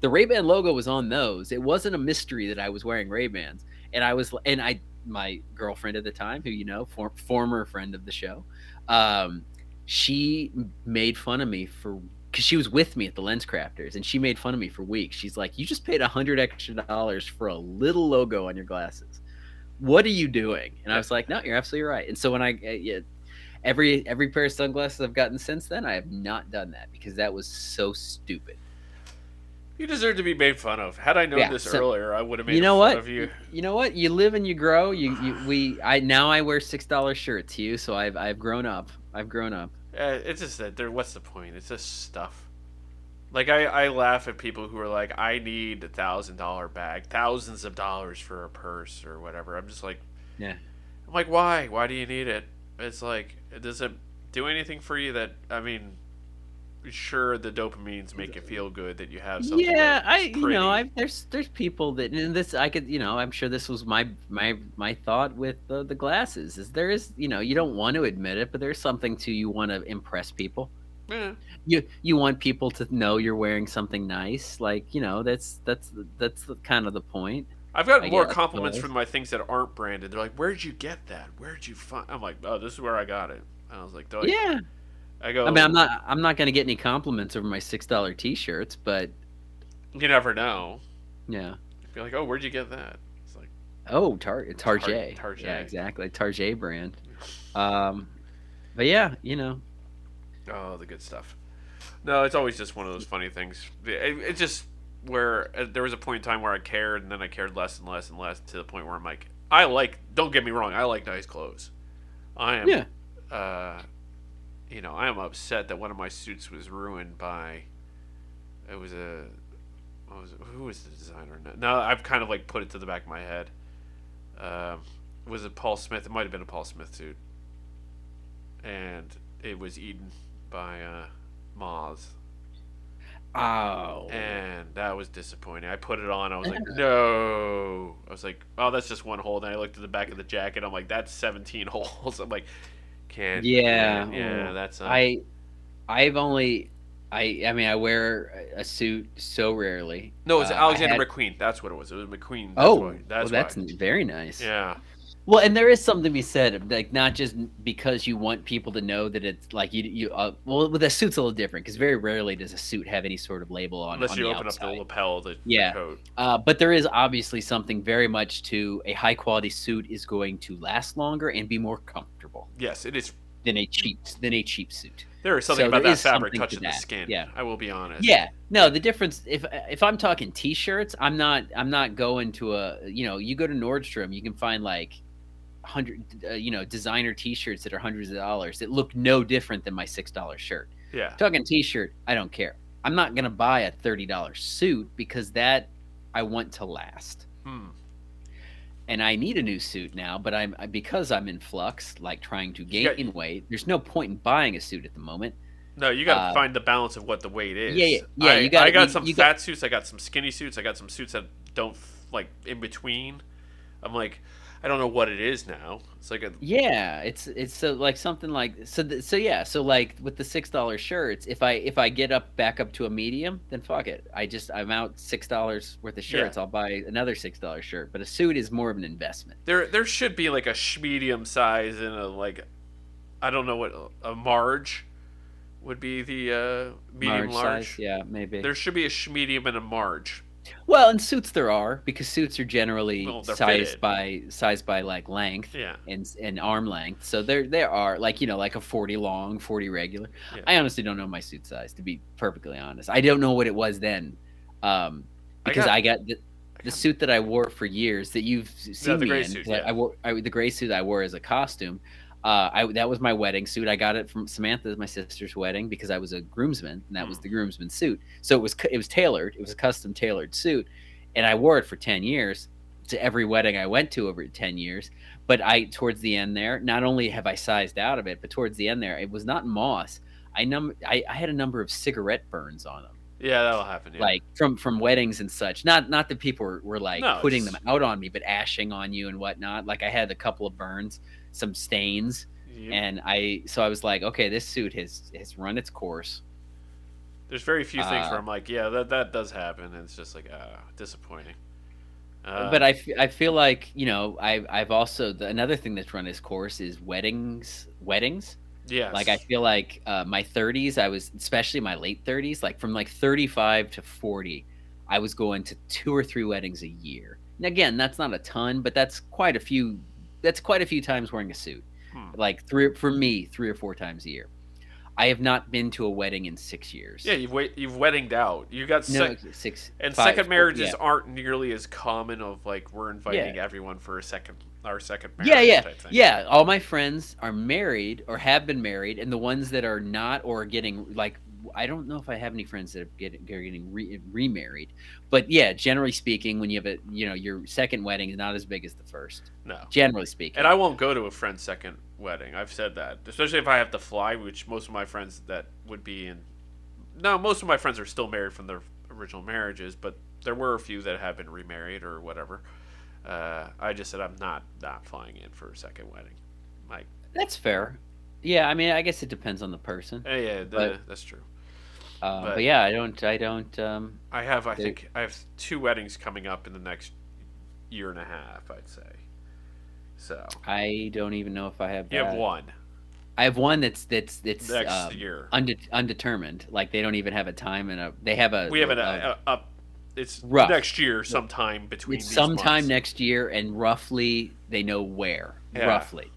the Ray Ban logo was on those. It wasn't a mystery that I was wearing Ray Bans, and I was and I my girlfriend at the time, who you know, for, former friend of the show, um, she made fun of me for because she was with me at the Lens Crafters, and she made fun of me for weeks. She's like, "You just paid a hundred extra dollars for a little logo on your glasses. What are you doing?" And I was like, "No, you're absolutely right." And so when I uh, yeah, every every pair of sunglasses I've gotten since then, I have not done that because that was so stupid. You deserve to be made fun of. Had I known Yeah, this so- earlier, I would have made you know fun what? of you. You know what? You live and you grow. You, you we I now I wear six dollar shirts. You so I've I've grown up. I've grown up. Uh, it's just that there. What's the point? It's just stuff. Like I, I laugh at people who are like, I need a thousand dollar bag, thousands of dollars for a purse or whatever. I'm just like, Yeah. I'm like, why? Why do you need it? It's like, does it do anything for you? That I mean, sure, the dopamines make you feel good that you have something. yeah, that's I you know I there's there's people that and this I could you know I'm sure this was my my my thought with the, the glasses is there is you know you don't want to admit it but there's something to you want to impress people. Yeah. You you want people to know you're wearing something nice like you know that's that's that's the, kind of the point. I've gotten I more guess, compliments but- from my things that aren't branded. They're like, "Where'd you get that? Where'd you find?" I'm like, "Oh, this is where I got it." And I was like, "Do yeah. I go. I mean, I'm not. I'm not going to get any compliments over my six dollar T-shirts, but You never know. yeah. Be like, "Oh, where'd you get that?" It's like, Oh, Tar Tarjay. Tarjay. Yeah, exactly. Tarjay brand. (laughs) Um, but yeah, you know, oh, the good stuff. No, it's always just one of those funny things. It, it's just where uh, there was a point in time where I cared, and then I cared less and less and less to the point where I'm like, I like. Don't get me wrong, I like nice clothes. I am. Yeah. Uh, you know, I am upset that one of my suits was ruined by. It was a. What was it? Who was the designer? No, Now I've kind of like put it to the back of my head. Um, was it Paul Smith? It might have been a Paul Smith suit. And it was eaten by uh, moths, oh, and that was disappointing. I put it on. I was like, no. I was like, oh, that's just one hole. Then I looked at the back of the jacket. I'm like, that's 17 (laughs) holes. I'm like, can't. Yeah. yeah. That's. Uh, I, I've only, I, I mean, I wear a a suit so rarely. no, it was Uh, Alexander had- McQueen. That's what it was. It was McQueen. That's oh, why. That's well, that's why. very nice. Yeah. Well, and there is something to be said, like not just because you want people to know that it's like you, you. Uh, well, with a suit's a little different because very rarely does a suit have any sort of label on. Unless on you the open outside. up the lapel of the Yeah. coat. Uh, but there is obviously something very much to a high quality suit is going to last longer and be more comfortable Yes, it is. than a cheap than a cheap suit. There is something So about that fabric something to touching the skin. yeah. I will be honest. Yeah, no, the difference if if I'm talking t-shirts, I'm not I'm not going to a you know you go to Nordstrom, you can find like hundred uh, you know designer t-shirts that are hundreds of dollars that look no different than my six dollar shirt. Yeah. Talking t-shirt, I don't care. I'm not gonna buy a thirty dollar suit because that I want to last. Hmm. and I need a new suit now, but I'm because I'm in flux, like trying to gain got- weight. There's no point in buying a suit at the moment. No, you got to Uh, find the balance of what the weight is. yeah, yeah, yeah, I, you gotta- I got you- some you fat got- suits. I got some skinny suits. I got some suits that don't like in between. I'm like, I don't know what it is now. It's like a Yeah, it's it's so like something like so th- so yeah, so like with the six dollar shirts, if I if I get up back up to a medium, then fuck it. I just I'm out six dollars worth of Yeah. shirts. I'll buy another six dollar shirt. But a suit is more of an investment. there. There should be like a medium size and a like, I don't know what a Marge would be the uh, medium Large large. size, yeah, maybe. There should be a medium and a Marge. Well, in suits there are because suits are generally Well, sized fitted. by sized by like length. Yeah. and and arm length. So there there are like you know like a 40 long, 40 regular. Yeah. I honestly don't know my suit size to be perfectly honest. I don't know what it was then. Um I because got- I got, the, the suit that I wore for years that you've seen the me gray in. suit, I- yeah. I wore I, the gray suit I wore as a costume. Uh, I that was my wedding suit. I got it from Samantha, my sister's wedding, because I was a groomsman, and that was the groomsman suit. So it was it was tailored. It was a custom tailored suit, and I wore it for ten years to every wedding I went to over ten years. But I towards the end there, not only have I sized out of it, but towards the end there, it was not moss. I num I, I had a number of cigarette burns on them. Yeah, that'll happen. Yeah. like from from weddings and such. Not not that people were, were like No, putting it's- them out on me, but ashing on you and whatnot. Like I had a couple of burns, some stains, You- and I so I was like, okay, this suit has has run its course. there's very few things uh, where I'm like, yeah, that that does happen, and it's just like, ah, disappointing. Uh, but I, f- I feel like you know I've I've also the, another thing that's run its course is weddings weddings. Yeah. Like I feel like uh, my 30s, I was especially my late 30s, like from like 35 to 40, I was going to two or three weddings a year. And again, that's not a ton, but that's quite a few. That's quite a few times wearing a suit. Hmm. Like three for me, three or four times a year. I have not been to a wedding in six years. yeah, you've wait, you've weddinged out. You got no, sec- six and five, second marriages yeah. aren't nearly as common. Of like we're inviting everyone for a second our second marriage. Yeah, yeah, yeah. All my friends are married or have been married, and the ones that are not or are getting like I don't know if I have any friends that are getting, are getting re- remarried, but yeah, generally speaking, when you have a you know your second wedding is not as big as the first. No. Generally speaking, And I won't go to a friend's second wedding. I've said that, especially if I have to fly, which most of my friends that would be in. No, most of my friends are still married from their original marriages, but there were a few that have been remarried or whatever. Uh, I just said I'm not not flying in for a second wedding. Like, that's fair. Yeah, I mean, I guess it depends on the person. eh, yeah, the, But- that's true. Uh, But- but yeah, I don't, I don't. Um, I have, I think, I have two weddings coming up in the next year and a half. I'd say. So I don't even know if I have. you have one I have one that's that's that's next um, year. unde- undetermined. Like they don't even have a time and a. They have a. we have an a- uh, up. It's Rough. next year, sometime between. it's sometime months. next year and roughly they know where Yeah. roughly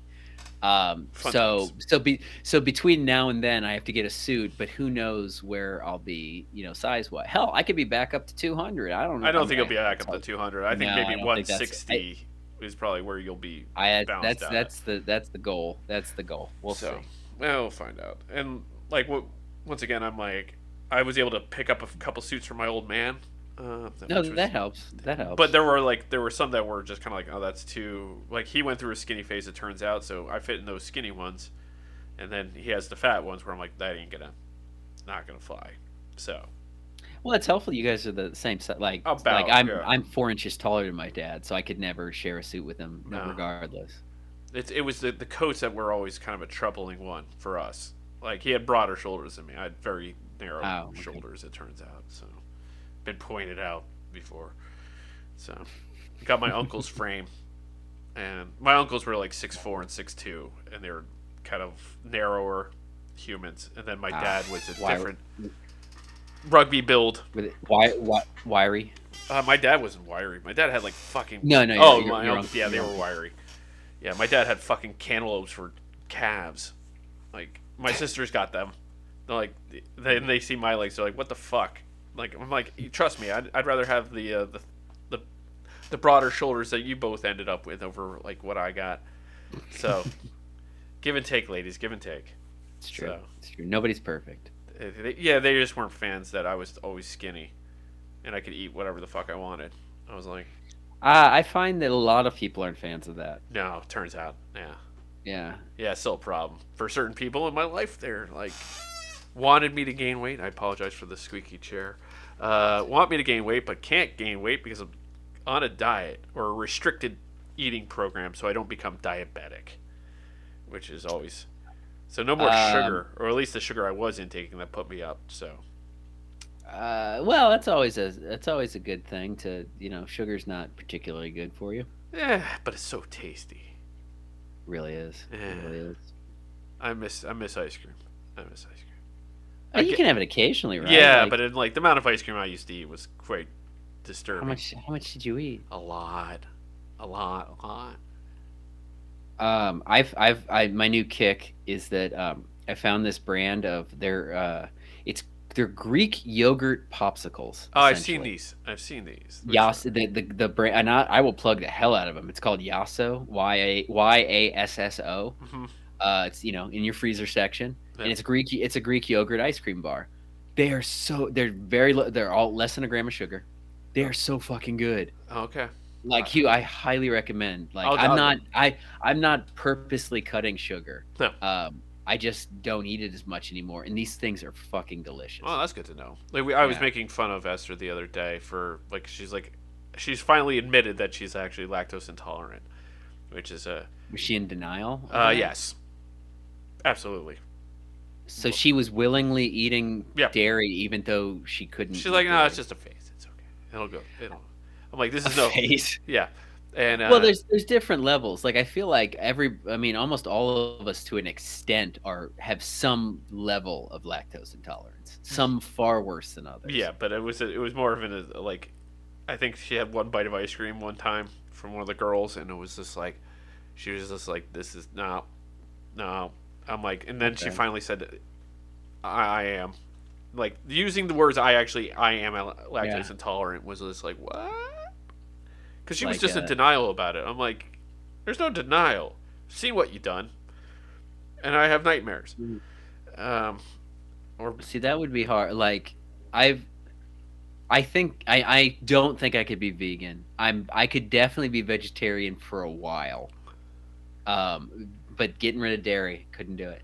um Fun so times. so be so between now and then i have to get a suit but who knows where i'll be you know size wise hell i could be back up to 200 i don't know I don't I'm think you'll be back up to 200. I think No, maybe that's- 160 is probably where you'll be. i that's out. that's the that's the goal that's the goal we'll so, see well, we'll find out. And like, what? Once again, I'm like, I was able to pick up a couple suits from my old man. Uh, no was- that helps that helps But there were like there were some that were just kind of like, oh, that's too like he went through a skinny phase. It turns out, so I fit in those skinny ones, and then he has the fat ones where I'm like, that ain't gonna, not gonna fly. So well it's helpful you guys are the same size like About, like i'm yeah. i'm four inches taller than my dad so i could never share a suit with him No. regardless it's it was the the coats that were always kind of a troubling one for us. Like he had broader shoulders than me. I had very narrow Oh, okay. shoulders. It turns out. So been pointed out before. So got my uncle's (laughs) frame, and my uncles were like six four and six two, and they were kind of narrower humans. And then my Ah, dad was a different rugby build. with why, why wiry Uh, my dad wasn't wiry. My dad had like fucking No, no, Oh, your- my your uncles, uncle- yeah, they were wiry. Yeah, my dad had fucking cantaloupes for calves. Like my (laughs) sisters got them. They're like, then they see my legs. They're like, what the fuck? Like I'm like, trust me, I'd, I'd rather have the uh, the the the broader shoulders that you both ended up with over like what I got. So, (laughs) give and take, ladies, give and take. it's true So. it's true nobody's perfect they- Yeah, they just weren't fans that I was always skinny, and I could eat whatever the fuck I wanted. I was like. Uh, I find that a lot of people aren't fans of that. No, turns out, yeah, Yeah. yeah, still a problem for certain people in my life. They're like wanted me to gain weight. I apologize for the squeaky chair. Uh, want me to gain weight, but can't gain weight because I'm on a diet or a restricted eating program, so I don't become diabetic, which is always so no more Um, sugar, or at least the sugar I was intaking that put me up. So Uh, well, that's always a that's always a good thing to you know sugar's not particularly good for you. yeah, but it's so tasty. Really is. It Yeah. really is. I miss I miss ice cream. I miss ice cream. Oh, you can have it occasionally, right? Yeah, Like, but in, like the amount of ice cream I used to eat was quite disturbing. how much how much did you eat? A lot, a lot, a lot. Um, I've I've I my new kick is that um I found this brand of their uh it's they're Greek yogurt popsicles. Oh, I've seen these. I've seen these. Yas the, the the brand and I, I will plug the hell out of them. It's called Yasso Y A Y A S S O. Mhm. Uh, it's you know in your freezer section. And it's Greek. It's a Greek yogurt ice cream bar. They are so they're very. They're all less than a gram of sugar. They are so fucking good. Okay. Like Hugh, I highly recommend. Like I'll- I'm I'll- not I I'm not purposely cutting sugar. No. Um, I just don't eat it as much anymore. And these things are fucking delicious. Well, that's good to know. Like we, I was Yeah. making fun of Esther the other day for like she's like she's finally admitted that she's actually lactose intolerant, which is a Was she in denial? uh, yes, absolutely. So she was willingly eating Yeah. dairy even though she couldn't. She's like, no, dairy. it's just a phase. It's okay. It'll go. It'll. I'm like, this a is no. phase. Yeah, and uh, well, there's there's different levels. Like I feel like every, I mean, almost all of us to an extent are have some level of lactose intolerance. Some far worse than others. yeah, but it was it was more of an uh, like, I think she had one bite of ice cream one time from one of the girls, and it was just like, she was just like, this is no, no. I'm like, and then she finally said, I, I am. Like using the words "I actually I am lactose Yeah. intolerant" was just like what? Because she was Like, just in uh, denial about it. I'm like, there's no denial. I've what you've done, and I have nightmares. Mm. Um, or See, that would be hard. Like I've, I think I I don't think I could be vegan. I'm I could definitely be vegetarian for a while. Um, but getting rid of dairy couldn't do it.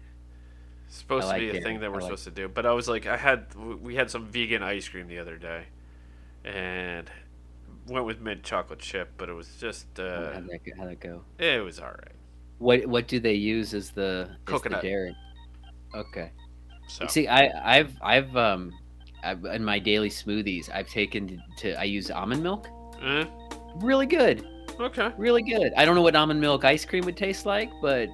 supposed I to be a thing that we're like- supposed to do. But I was like, I had we had some vegan ice cream the other day, and went with mint chocolate chip, but it was just uh, how'd, that go, how'd that go? it was all right. What what do they use as the as Coconut. the dairy? Okay. So See, I I've I've um I've, in my daily smoothies I've taken to, to I use almond milk. eh, Really good, okay, really good. I don't know what almond milk ice cream would taste like, but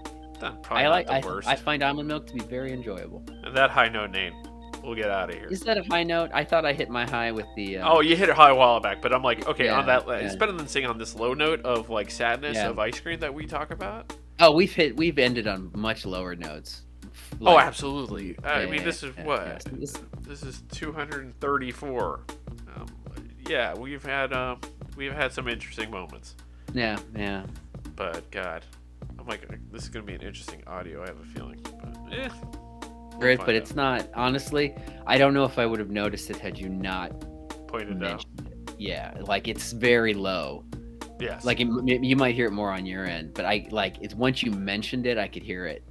I like I. I find almond milk to be very enjoyable. and that high note name, we'll get out of here. Is that a high note? I thought I hit my high with the. Uh, Oh, you hit it high a while back, but I'm like, okay, on Yeah, that, it's better than saying on this low note of like sadness Yeah. of ice cream that we talk about. oh, we've hit we've ended on much lower notes. oh, Like, absolutely. I mean, this is yeah, what yeah. This- this is 234. Um, yeah, we've had um, we've had some interesting moments, yeah, yeah. but God, I'm like, this is gonna be an interesting audio. I have a feeling, but eh, we'll Right, but it's not. Honestly, I don't know if I would have noticed it had you not out. pointed out. it. Yeah, like it's very low. Yes, Like it, you might hear it more on your end, but I like it's once you mentioned it, I could hear it